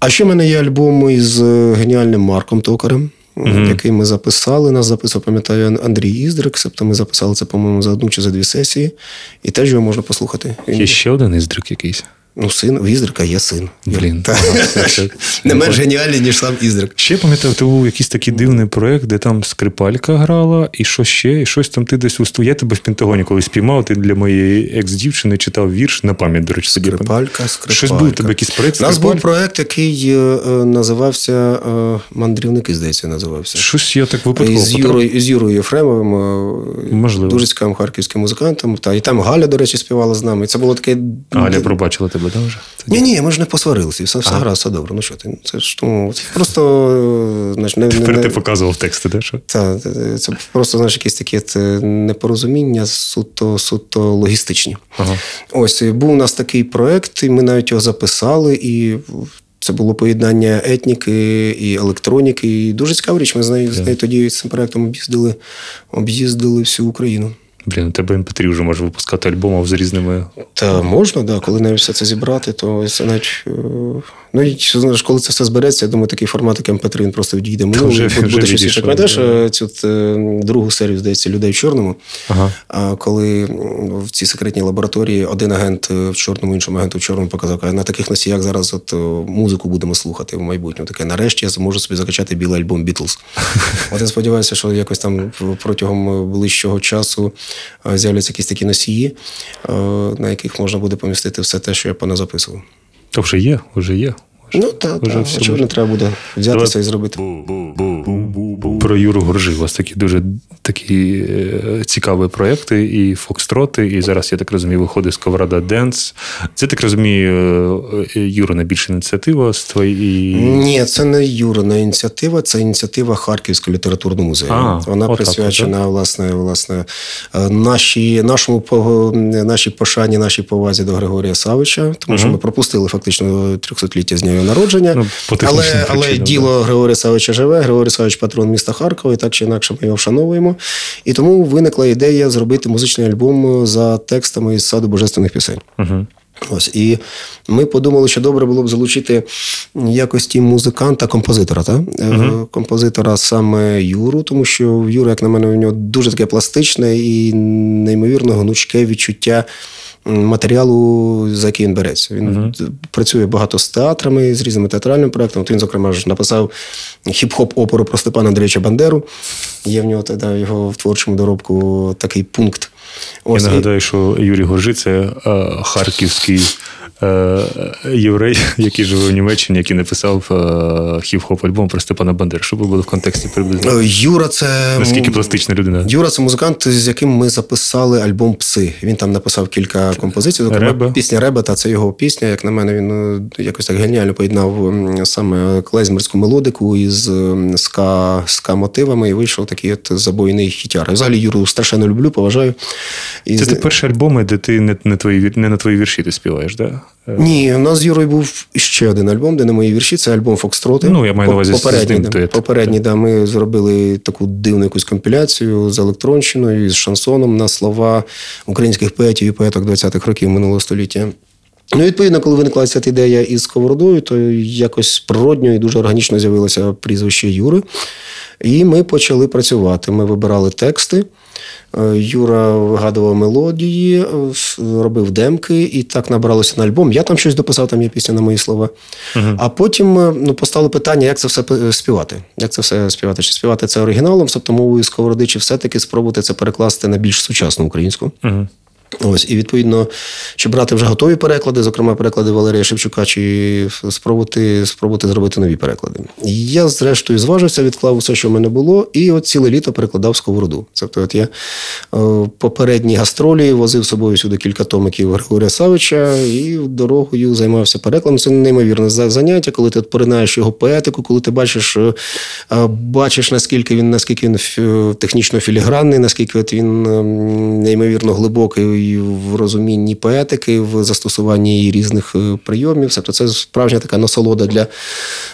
А ще в мене є альбом із е, геніальним Марком Токарем, який ми записали. Нас записував, пам'ятаю, Андрій Іздрик. Тобто ми записали це, по-моєму, за одну чи за дві сесії. І теж його можна послухати. Є ще один іздрик якийсь. Ну, син, у Іздрика є син. Блін. Та. Не менш геніальний, ніж сам Іздрик. Ще пам'ятаю, ти був якийсь такий дивний проєкт, де там скрипалька грала, і що ще, і щось там ти десь усту. Я тебе в Пентагоні колись спіймав, ти для моєї екс-дівчини читав вірш на пам'ять, до речі, тоді. Скрипалька, скрипалька. Щось був у тебе якийсь проєкт? У нас був скрипалька? проєкт, який е, е, називався е, Мандрівники, здається, називався. Щось я так випадково Із. Юрою, з Юрою Єфремовим, е, Можливо. дуже цікавим харківським музикантом. Та, і там Галя, до речі, співала з нами. І Це було таке. Галя пробачила тебе, так, вже? Тоді? Ні, ні, ми ж не посварилися, і все, все гаразд, все добре. Ну що ти? Це ж тому просто е, знаєш, не, Тепер не, ти показував тексти, де що? та, це- просто знаєш, якісь такі це непорозуміння суто, суто логістичні. Ага. Ось був у нас такий проект, і ми навіть його записали, і це було поєднання етніки і електроніки. І дуже цікава річ. Ми з нею, з нею тоді з цим проектом об'їздили, об'їздили всю Україну. Блін, у тебе MP3 вже може випускати альбомів з різними. Та можна, да, коли навіть все це зібрати, то це навіть. е, Ну, і знаєш, коли це все збереться, я думаю, такий формат, як MP3, він просто відійде. Ну, вже- буде, вже буде щось інше. Пам'ятаєш е, цю е, другу серію, здається, людей в чорному. Ага. А коли в цій секретній лабораторії один агент в чорному, іншому агенту в чорному показав, каже, на таких носіях зараз от музику будемо слухати в майбутньому. Таке, нарешті я зможу собі закачати білий альбом Бітлз. От я сподіваюся, що якось там протягом ближчого часу з'являться якісь такі носії, е, на яких можна буде помістити все те, що я поназаписував. То вже є, вже є. Ну так, Вже та, все очевидно, треба буде взятися Давай. і зробити. Про Юру Горжи. У вас такі дуже такі е, цікаві проекти, і Фокстроти, і зараз, я так розумію, виходить Сковорода Денс. Це так розумію, е, Юра найбільша ініціатива з твоєї. Ні, це не Юрина ініціатива, це ініціатива Харківського літературного музею. А, Вона присвячена власне, власне е, нашій, нашому нашій пошані, нашій повазі до Григорія Савича, тому що ми пропустили фактично 300-ліття з нього народження. Ну, по технічним але, але причинам, діло Григорія Савича живе. Григорій Савич патрон міста Харкова, і так чи інакше ми його вшановуємо. І тому виникла ідея зробити музичний альбом за текстами із саду божественних пісень. Угу. Ось і ми подумали, що добре було б залучити якості музиканта, композитора, та? Е, композитора саме Юру, тому що Юра, як на мене, у нього дуже таке пластичне і неймовірно гнучке відчуття. Матеріалу, за який він береться. Він д- працює багато з театрами, з різними театральними проектами. От він, зокрема, ж написав хіп-хоп оперу про Степана Андрійовича Бандеру. Є в нього тоді його в творчому доробку такий пункт. Я Ось, і- нагадаю, що Юрій Горжи це е, харківський е, єврей, який живе в Німеччині, який написав е, хіп-хоп альбом про Степана Бандеру, щоб ви були в контексті приблизно. Юра, це Наскільки пластична людина? Юра це музикант, з яким ми записали альбом Пси. Він там написав кілька композицій. Зокрема, Реба. пісня Реба, та це його пісня. Як на мене, він якось так геніально поєднав саме клезмерську мелодику із ска, ска мотивами і вийшов такий от забойний хітяр. Взагалі Юру страшенно люблю, поважаю. І Це ти перші альбоми, де ти не, не, твої, не на твої вірші ти співаєш, да? Е, Ні, у нас з Юрою був ще один альбом, де не мої вірші. Це альбом Фокстроти. Ну, я маю на увазі з- з попередній. ним да. Попередній, да, ми зробили таку дивну якусь компіляцію з електронщиною, з шансоном на слова українських поетів і поеток 20-х років минулого століття. Ну, відповідно, коли виникла ця ідея із сковородою, то якось природньо і дуже органічно з'явилося прізвище Юри. І ми почали працювати. Ми вибирали тексти. Е, Юра вигадував мелодії, е, робив демки, і так набралося на альбом. Я там щось дописав, там є пісня на мої слова. А потім е, ну, постало питання, як це все співати. Як це все співати? Чи співати це оригіналом, тобто мовою сковороди, чи все-таки спробувати це перекласти на більш сучасну українську. Угу. Ось, і відповідно, чи брати вже готові переклади, зокрема переклади Валерія Шевчука, чи спробувати, спробувати зробити нові переклади. Я, зрештою, зважився, відклав усе, що в мене було, і от ціле літо перекладав сковороду. Тобто, от я е, попередні гастролі возив з собою сюди кілька томиків Григорія Савича і дорогою займався перекладом. Це неймовірне заняття, коли ти поринаєш його поетику, коли ти бачиш, е, е, бачиш, наскільки він, наскільки він технічно філігранний, наскільки він ем, неймовірно глибокий в розумінні поетики, в застосуванні різних е, прийомів. Тобто це справжня така насолода для,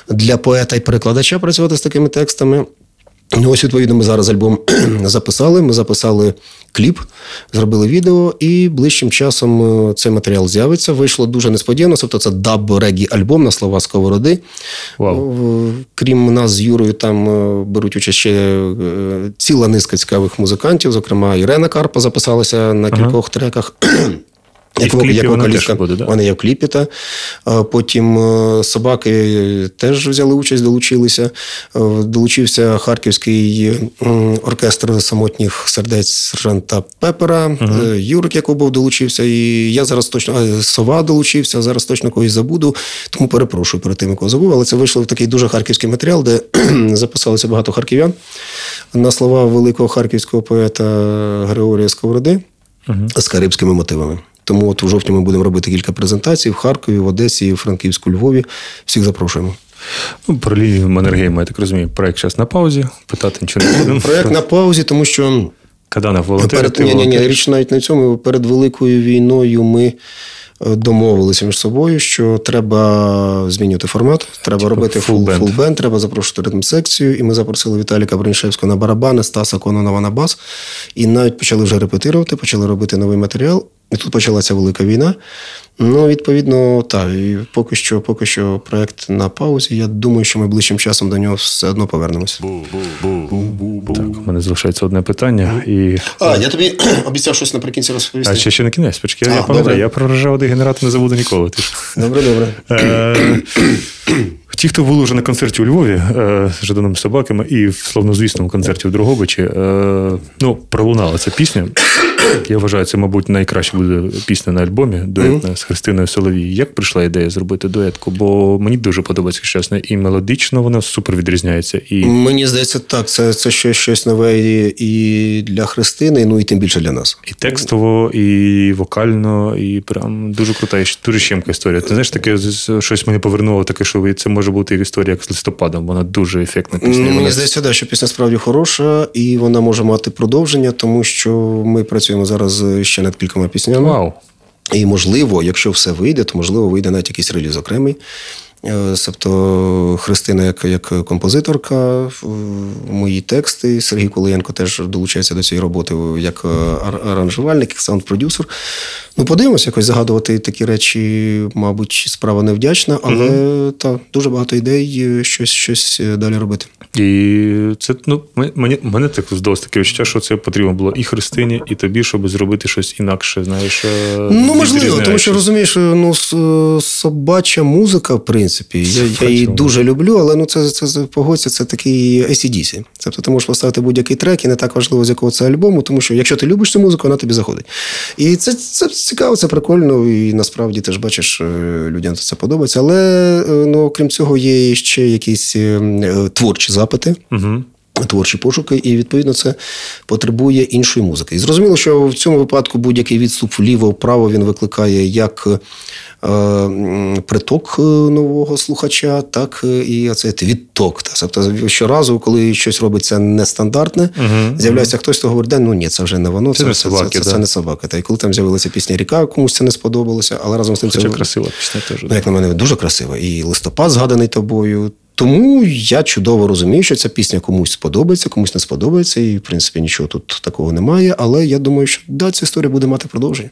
для поета і перекладача працювати з такими текстами. Ну, ось, відповідно, ми зараз альбом записали. Ми записали кліп, зробили відео, і ближчим часом е, цей матеріал з'явиться. Вийшло дуже несподівано. Тобто це даб регі альбом на слова сковороди. Ну, Крім нас з Юрою, там е, беруть участь ще е, ціла низка цікавих музикантів. Зокрема, Ірена Карпа записалася на кількох треках. І в кліпі вона теж буде, да? Вона є в кліпі. Та. Потім е, собаки теж взяли участь, долучилися. Е, Долучився харківський оркестр самотніх сердець сержанта Пепера. Е, Юрик Якубов долучився. І я зараз точно сова долучився, зараз точно когось забуду. Тому перепрошую перед тим, кого забув. Але це вийшло в такий дуже харківський матеріал, де записалося багато харків'ян на слова великого харківського поета Григорія Сковороди з карибськими мотивами. Тому от у жовтні ми будемо робити кілька презентацій в Харкові, в Одесі, в Франківську, Львові. Всіх запрошуємо. Ну, про лінію Маннергейма, я так розумію, проект зараз на паузі. Питати нічого не будемо. Проект на паузі, тому що Каданов волонтер. перед ні, ні, ні, річ навіть на цьому. Перед великою війною ми е, домовилися між собою, що треба змінювати формат, треба робити full full, band. full band, треба запрошувати ритм секцію. І ми запросили Віталіка Бронішевського на барабани, Стаса Кононова на бас. І навіть почали вже репетирувати, почали робити новий матеріал. І тут почалася велика війна. Ну, відповідно, так. І поки що, поки що проект на паузі. Я думаю, що ми ближчим часом до нього все одно повернемося. Так, у мене залишається одне питання. І... А, я тобі обіцяв щось наприкінці розповісти. А ще, ще не кінець, почекай, я пам'ятаю, я про ржавий генератор не забуду ніколи. Ти. Добре, добре. Ті, хто були вже на концерті у Львові е, з Жаданими собаками і в славнозвісному концерті в Дрогобичі, е, ну, пролунала ця пісня. Я вважаю, це, мабуть, найкраща буде пісня на альбомі дуетна з Христиною Соловій. Як прийшла ідея зробити дуетку? Бо мені дуже подобається чесно, і мелодично вона супер відрізняється. І Мені здається, так, це, це щось, щось нове і, для Христини, ну і тим більше для нас. І текстово, і вокально, і прям дуже крута, і дуже щемка історія. Ти знаєш, таке щось мене повернуло, таке, що це може бути в як з листопадом. Вона дуже ефектна пісня. Мені здається, да, що пісня справді хороша, і вона може мати продовження, тому що ми працюємо зараз ще над кількома піснями. Вау. І можливо, якщо все вийде, то можливо вийде навіть якийсь реліз окремий. Тобто Христина як, як композиторка, мої тексти, Сергій Кулиєнко теж долучається до цієї роботи як е, аранжувальник, як саунд-продюсер. Ну, подивимося, якось загадувати такі речі, мабуть, справа невдячна, але та, дуже багато ідей, е, щось, щось далі робити. І це ну мені мене так здалося таке відчуття, що це потрібно було і Христині, і тобі, щоб зробити щось інакше. Знаєш, Ну, можливо, тому що розумієш, ну, собача музика, в принципі, я, я її дуже люблю, але ну, це, це, це погодься, це такий ACDC. Тобто ти можеш поставити будь-який трек, і не так важливо, з якого це альбому, тому що якщо ти любиш цю музику, вона тобі заходить. І це, це цікаво, це прикольно, і насправді ти ж бачиш, е, людям це подобається. Але е, ну, окрім цього, є ще якісь е, е, творчі запити. Угу. Творчі пошуки, і відповідно це потребує іншої музики. І зрозуміло, що в цьому випадку будь-який відступ вліво-вправо він викликає як е, приток е, нового слухача, так е, і оцей відток. Та, Тобто щоразу, коли щось робиться нестандартне, Мгм, з'являється хтось, хто говорить, да, ну ні, це вже не воно, Це це, не це, собаки, це, це, да. не собака. Та і коли там з'явилася пісня Ріка, комусь це не сподобалося, але разом з тим Хоча це красива пісня теж. Ну, як на мене, дуже красива. І листопад згаданий тобою. Тому я чудово розумію, що ця пісня комусь сподобається, комусь не сподобається, і в принципі нічого тут такого немає. Але я думаю, що да, ця історія буде мати продовження.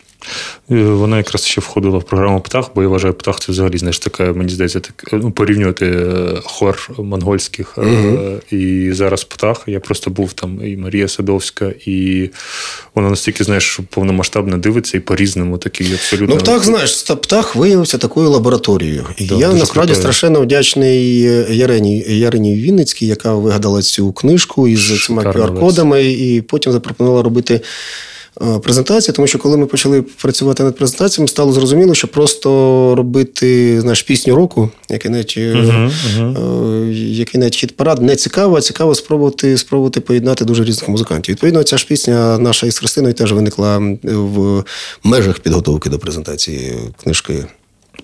Е, Вона якраз ще входила в програму Птах, бо я вважаю, птах це взагалі знаєш, така, мені здається, так, ну, порівнювати е, хор монгольських е, і зараз птах. Я просто був там і Марія Садовська, і вона настільки, знаєш, повномасштабно дивиться і по-різному такий абсолютно. Ну, птах, знаєш, птах виявився такою лабораторією. І Да, я насправді страшенно вдячний Ярині, Ярині Вінницькій, яка вигадала цю книжку із цими QR-кодами, і потім запропонувала робити. е, Презентації, тому що коли ми почали працювати над презентаціями, стало зрозуміло, що просто робити знаєш, пісню року, який навіть, е, який навіть хіт парад не цікаво, а цікаво спробувати, спробувати поєднати дуже різних музикантів. Відповідно, ця ж пісня наша із Христиною теж виникла в межах підготовки до презентації книжки.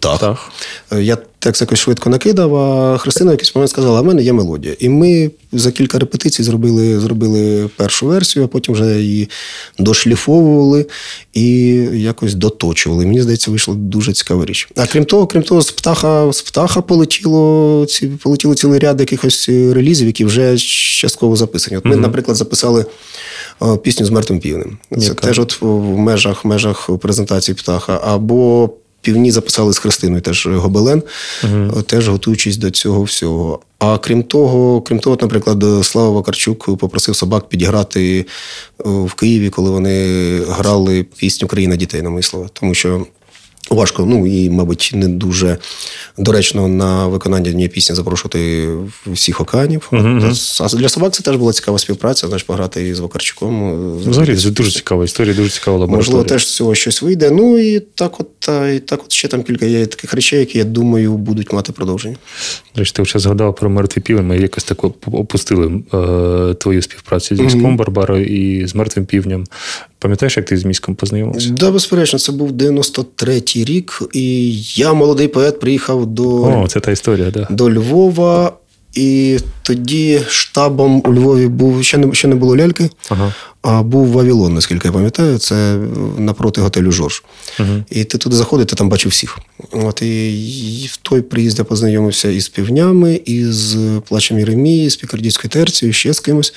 Так. Птах. Е, Я текст якось швидко накидав, а Христина в якийсь момент сказала: а в мене є мелодія. І ми за кілька репетицій зробили, зробили першу версію, а потім вже її дошліфовували і якось доточували. Мені здається, вийшла дуже цікава річ. А крім того, крім того, з птаха, з птаха полетіло, ці, полетіло цілий ряд якихось релізів, які вже частково записані. От ми, наприклад, записали е, пісню з мертвим півнем. Це Яка? теж от в межах, межах презентації птаха. Або Півні записали з Христиною теж гобелен, угу. теж готуючись до цього всього. А крім того, крім того, наприклад, Слава Вакарчук попросив собак підіграти е, в Києві, коли вони грали пісню Країна дітей на мої слова. Тому що важко, ну і, мабуть, не дуже доречно на виконання однієї пісні запрошувати всіх океанів. От, А для собак це теж була цікава співпраця, знаєш, пограти із Вакарчуком. е, Взагалі, це дуже цікава історія, дуже цікава лабораторія. Можливо, теж з цього щось вийде. Ну і так, от та, і так, от ще там кілька є таких речей, які я думаю будуть мати продовження. До речі, ти вже згадав про мертві півень. Ми якось так опустили е, твою співпрацю з міськом Барбарою і з мертвим півнем. Пам'ятаєш, як ти з міськом познайомився? Да, безперечно, це був 93-й рік, і я, молодий поет, приїхав до, О, це та історія, да. до Львова. І тоді штабом у Львові був ще не ще не було ляльки, Ага. а був Вавилон, наскільки я пам'ятаю, це напроти готелю Жорж. І ти туди заходиш, ти там бачив всіх. От і, і в той приїзд я познайомився із півнями, із плачем Єремії, з Пікардійською терцією, ще з кимось.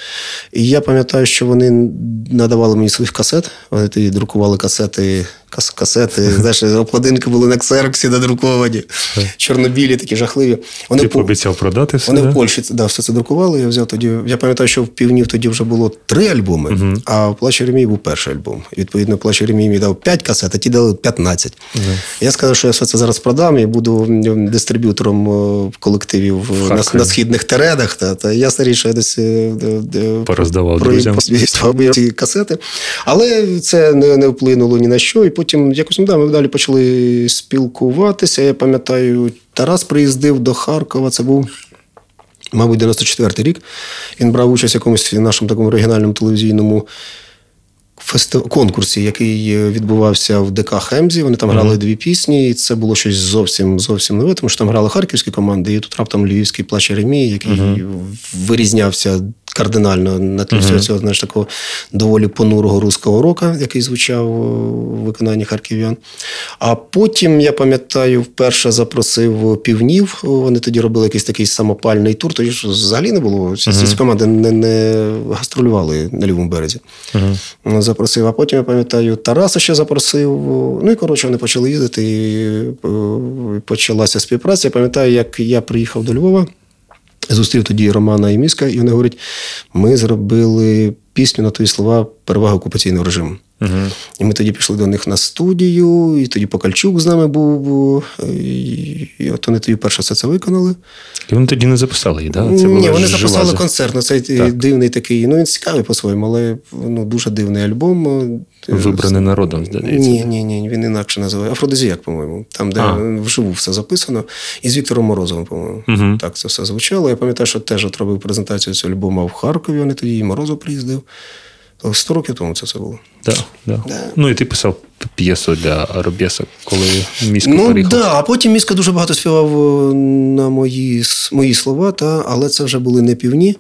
І я пам'ятаю, що вони надавали мені своїх касет. Вони тоді друкували касети. кас- Касети, знаєш, обкладинки були на ксероксі надруковані, чорнобілі, такі жахливі. Вони Ти по- пообіцяв продати все. вони да? в Польщі да, все все це друкували. Я взяв тоді. Я пам'ятаю, що в півнів тоді вже було три альбоми, а в Плач Єремії був перший альбом. Відповідно, Плач Єремії мені дав 5 касет, а ті дали 15. Я сказав, що я все це зараз продам і буду дистриб'ютором е, в колективів на, на східних тередах. Та, та ясна річ, що я десь е, е, Пороздавав про- друзям. ці касети. Але це не, не вплинуло ні на що. І потім якось ну, да, ми далі почали спілкуватися. Я пам'ятаю, Тарас приїздив до Харкова. Це був. Мабуть, 94-й рік. Він брав участь в якомусь нашому такому регіональному телевізійному фестив... конкурсі, який е, відбувався в ДК Хемзі. Вони там грали дві пісні, і це було щось зовсім зовсім нове, тому що там грали харківські команди, і тут раптом львівський плач Єремії, який вирізнявся кардинально на тлі всього цього знаєш, такого доволі понурого руського рока, який звучав у виконанні харків'ян. А потім, я пам'ятаю, вперше запросив півнів. Вони тоді робили якийсь такий самопальний тур. Тоді ж взагалі не було. Ці команди не, не гастролювали на лівому березі. Запросив. А потім я пам'ятаю, Тараса ще запросив. Ну і коротше, вони почали їздити, і е, почалася співпраця. Я пам'ятаю, як я приїхав до Львова. Зустрів тоді Романа і Міска, і вони говорять: ми зробили пісню на твої слова перевага окупаційного режиму. І ми тоді пішли до них на студію, і тоді Покальчук з нами був. І, і от вони тоді перше все це виконали. І вони тоді не записали її, да? Це Ні, вони записали за- концерт. Ну, цей Так. дивний такий. Ну, він цікавий по-своєму, але ну, дуже дивний альбом. Вибраний народом, здається. Ні, ні, ні, він інакше називає. Афродизіак, по-моєму. Там, де А. вживу все записано. І з Віктором Морозовим, по-моєму. Мгм. Так це все звучало. Я пам'ятаю, що теж от робив презентацію цього альбома в Харкові. Вони тоді і Морозов приїздив. Сто років тому це все було. Да, да. Ну і ти писав п'єсу для Робєса, коли місько Ну переїхав. да, а потім Міска дуже багато співав е, на мої, мої слова, та, але це вже були не півні.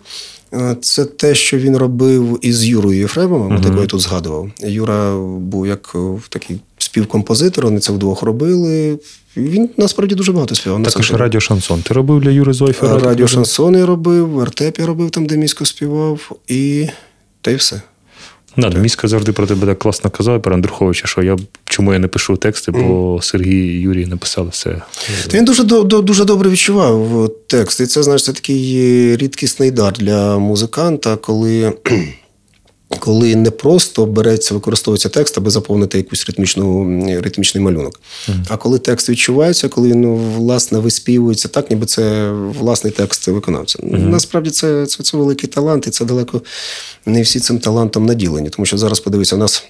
Е, Це те, що він робив із Юрою Єфремовим, uh такого я тут згадував. Юра був як е, такий співкомпозитор, вони це вдвох робили. Він насправді дуже багато співав. Також радіо Шансон. Ти робив для Юри Зойфера? Радіо Шансон я робив, вертеп я робив там, де Місько співав, і та й все. Да, ну, Міська завжди про тебе так класно казала про Андруховича, що я чому я не пишу тексти, бо Сергій і Юрій написали все. Та він дуже, до- дуже добре відчував текст. І це, знаєш, це такий е, рідкісний дар для музиканта, коли, коли не просто береться, використовується текст, аби заповнити якусь ритмічну, ритмічний малюнок. А коли текст відчувається, коли він ну, власне виспівується так, ніби це власний текст виконавця. Насправді це, це, це великий талант, і це далеко не всі цим талантом наділені. Тому що зараз подивися, у нас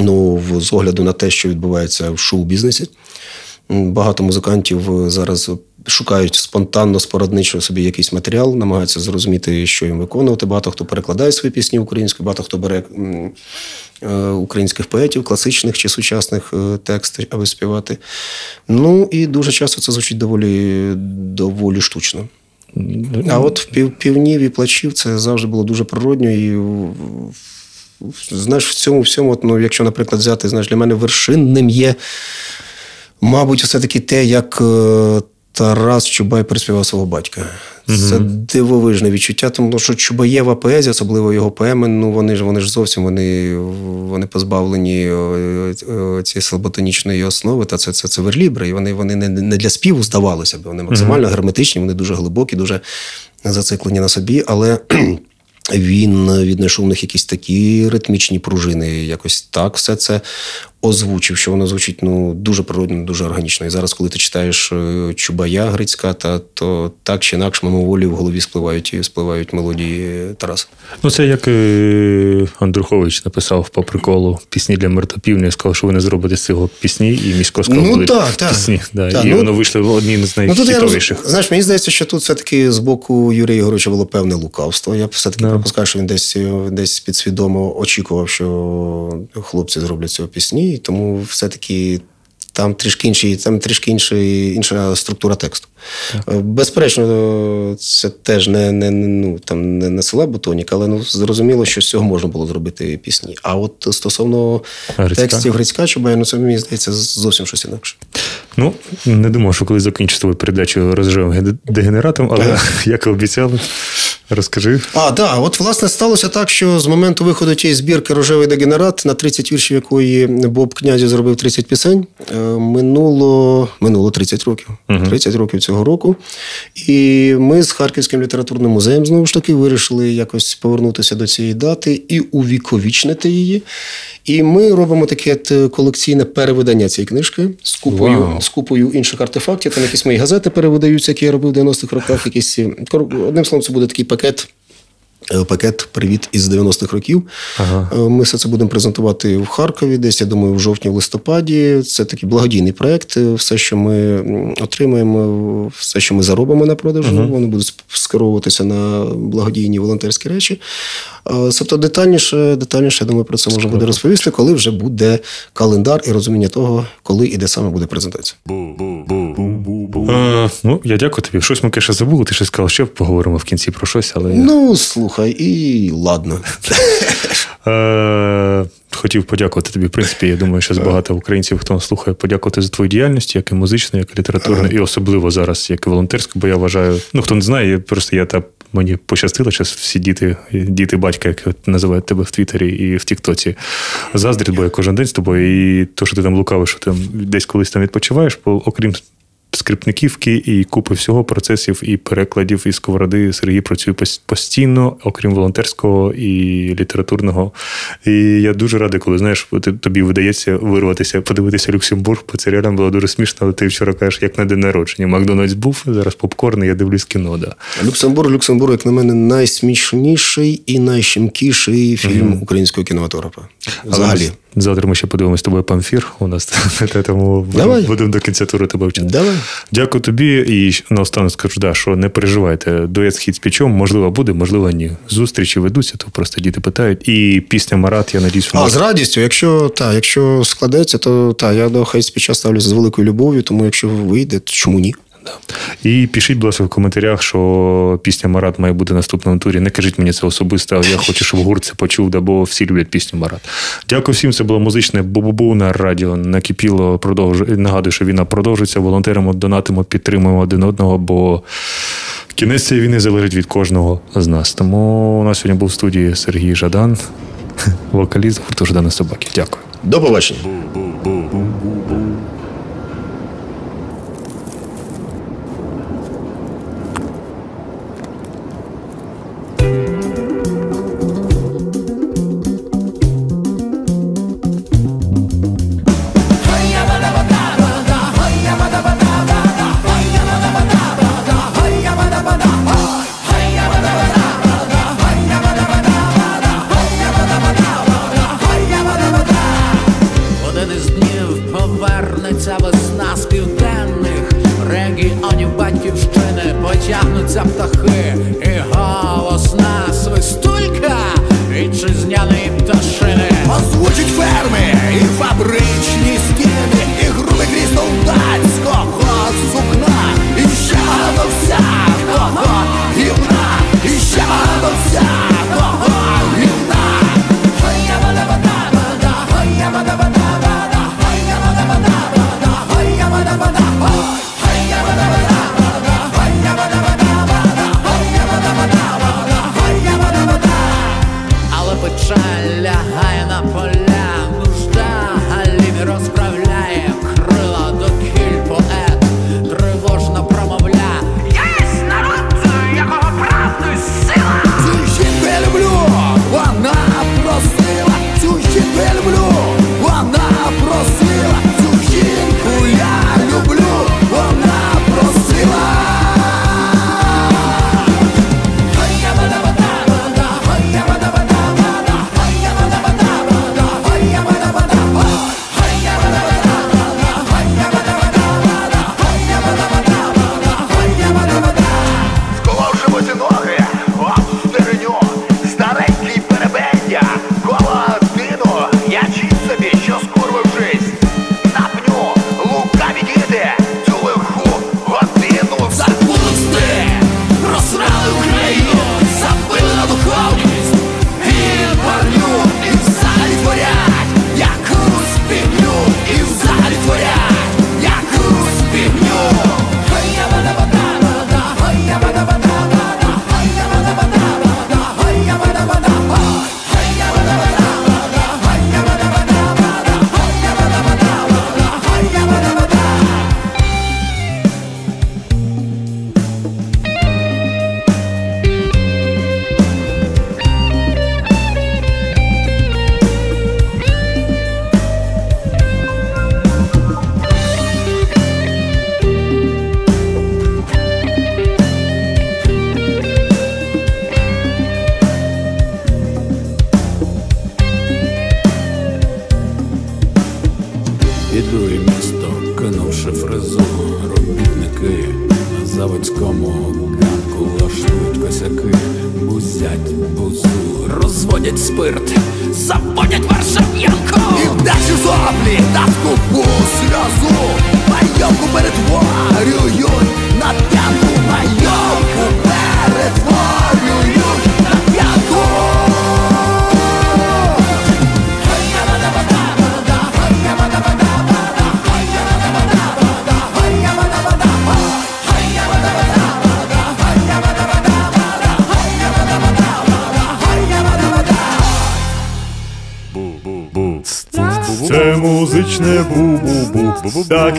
ну, з огляду на те, що відбувається в шоу-бізнесі. Багато музикантів е, зараз шукають спонтанно, спорадничо собі якийсь матеріал, намагаються зрозуміти, що їм виконувати. Багато хто перекладає свої пісні українською, багато хто бере е, українських поетів, класичних чи сучасних е, текстів, аби співати. Ну і дуже часто це звучить доволі, доволі штучно. А от в пів, півнів і плачів це завжди було дуже природньо і. Знаєш, в цьому всьому, от, ну, якщо, наприклад, взяти, знаєш, для мене вершинним є, мабуть, все-таки те, як е, Тарас Чубай переспівав свого батька. Це дивовижне відчуття, тому що Чубаєва поезія, особливо його поеми, ну вони ж вони ж зовсім вони, вони позбавлені е, е, цієї слаботонічної основи, та це, це, це верлібри, і вони, вони не, не для співу здавалося б. Вони максимально герметичні, вони дуже глибокі, дуже зациклені на собі, але. Він віднайшов в них якісь такі ритмічні пружини, якось так все це озвучив, що воно звучить ну, дуже природно, дуже органічно. І зараз, коли ти читаєш е, Чубая Грицька, та, то так чи інакше мимоволі в голові спливають, і спливають мелодії Тараса. Ну, це як е, Андрухович написав по приколу пісні для мертопівня і сказав, що ви не зробите з цього пісні, і місько сказав, Ну, так, так. пісні. Да, Так, і ну- воно вийшло одним з Ну, роз... Знаєш, мені здається, що тут все-таки з боку Юрія Ігоровича було певне лукавство. Я все-таки Да. припускаю, що він десь, десь підсвідомо очікував, що хлопці зроблять цього пісні, і тому все-таки. Там трішки інший, там трішки інший, інша структура тексту. Е, Безперечно, це теж не, не, ну, там, не, не села Бутонік, але ну, зрозуміло, що з цього можна було зробити пісні. А от стосовно Грицька? текстів Грицька Чубая, ну це мені здається зовсім щось інакше. Ну, не думав, що коли закінчу твою передачу розживем ге- дегенератом, але як і обіцяли, розкажи. А, да, от власне сталося так, що з моменту виходу тієї збірки Рожевий дегенерат, на 30 віршів якої Боб Князі зробив 30 пісень, е, минуло минуло минуло 30 років. 30 років цього року. І ми з Харківським літературним музеєм знову ж таки вирішили якось повернутися до цієї дати і увіковічнити її. І ми робимо таке колекційне перевидання цієї книжки з купою, wow. з купою інших артефактів. Там якісь мої газети перевидаються, які я робив в 90-х роках. Якісь ці- одним словом, це буде такий пакет. Е, Пакет Привіт із 90-х років. Ага. Е, Ми все це будемо презентувати в Харкові, десь я думаю, в жовтні, в листопаді. Це такий благодійний проект. Е, Все, що ми отримаємо, все, що ми заробимо на продажу, вони будуть скеровуватися на благодійні волонтерські речі. Тобто детальніше, детальніше, я думаю, про це можна буде розповісти, коли вже буде календар і розуміння того, коли і де саме буде презентація. Е, ну, я дякую тобі. Щось ми каже забули. Ти ще сказав, що поговоримо в кінці про щось, але я Ну, слухай, і ладно. е, хотів подякувати тобі. В принципі, я думаю, що багато українців, хто нас слухає, подякувати за твою діяльність, як і музичну, як і літературну, і особливо зараз, як і волонтерську, бо я вважаю, ну хто не знає, я просто я та мені пощастило, що всі діти, діти батька, як називають тебе в Твіттері і в Тіктоці, заздрять, бо я кожен день з тобою, і то, що ти там лукавиш, що ти там десь колись там відпочиваєш, бо окрім скрипниківки і купи всього процесів і перекладів і сковороди. Сергій працює постійно, окрім волонтерського і літературного. І я дуже радий, коли знаєш, тобі видається вирватися, подивитися Люксембург, бо це реально було дуже смішно. Але ти вчора кажеш, як на день народження. Макдональдс був, зараз попкорн, і я дивлюсь кіно. Да. Люксембург, Люксембург, як на мене, найсмішніший і найщемкіший фільм українського кінематографа. Взагалі. Завтра ми ще подивимось з тобою памфір. У нас тому Давай. будемо до кінця туру тебе вчити. Давай. Дякую тобі. І наостанок скажу, да, що не переживайте. Дует схід з пічом, можливо, буде, можливо, ні. Зустрічі ведуться, то просто діти питають. І пісня Марат, я надіюсь, вона А з радістю, якщо та, якщо складеться, то та, я до хай спіча ставлюся з великою любов'ю, тому якщо вийде, то чому ні? І пишіть, будь ласка, в коментарях, що пісня Марат має бути в наступному турі. Не кажіть мені це особисто, але я хочу, щоб гурт це почув, бо всі люблять пісню Марат. Дякую всім. Це було музичне бу-бу-бу на радіо. Накипіло, продовжує. Нагадую, що війна продовжується. Волонтеримо, донатимо, підтримуємо один одного, бо кінець цієї війни залежить від кожного з нас. Тому у нас сьогодні був в студії Сергій Жадан, вокаліст гурту Жадана Собаки. Дякую. До побачення.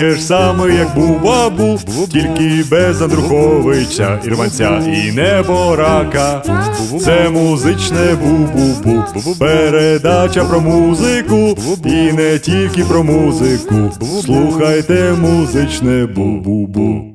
Таке ж саме, як бу-бабу, тільки без Андруховича, Ірванця і неборака. Це музичне бу-бу-бу, передача про музику, і не тільки про музику. Слухайте музичне бу-бу-бу.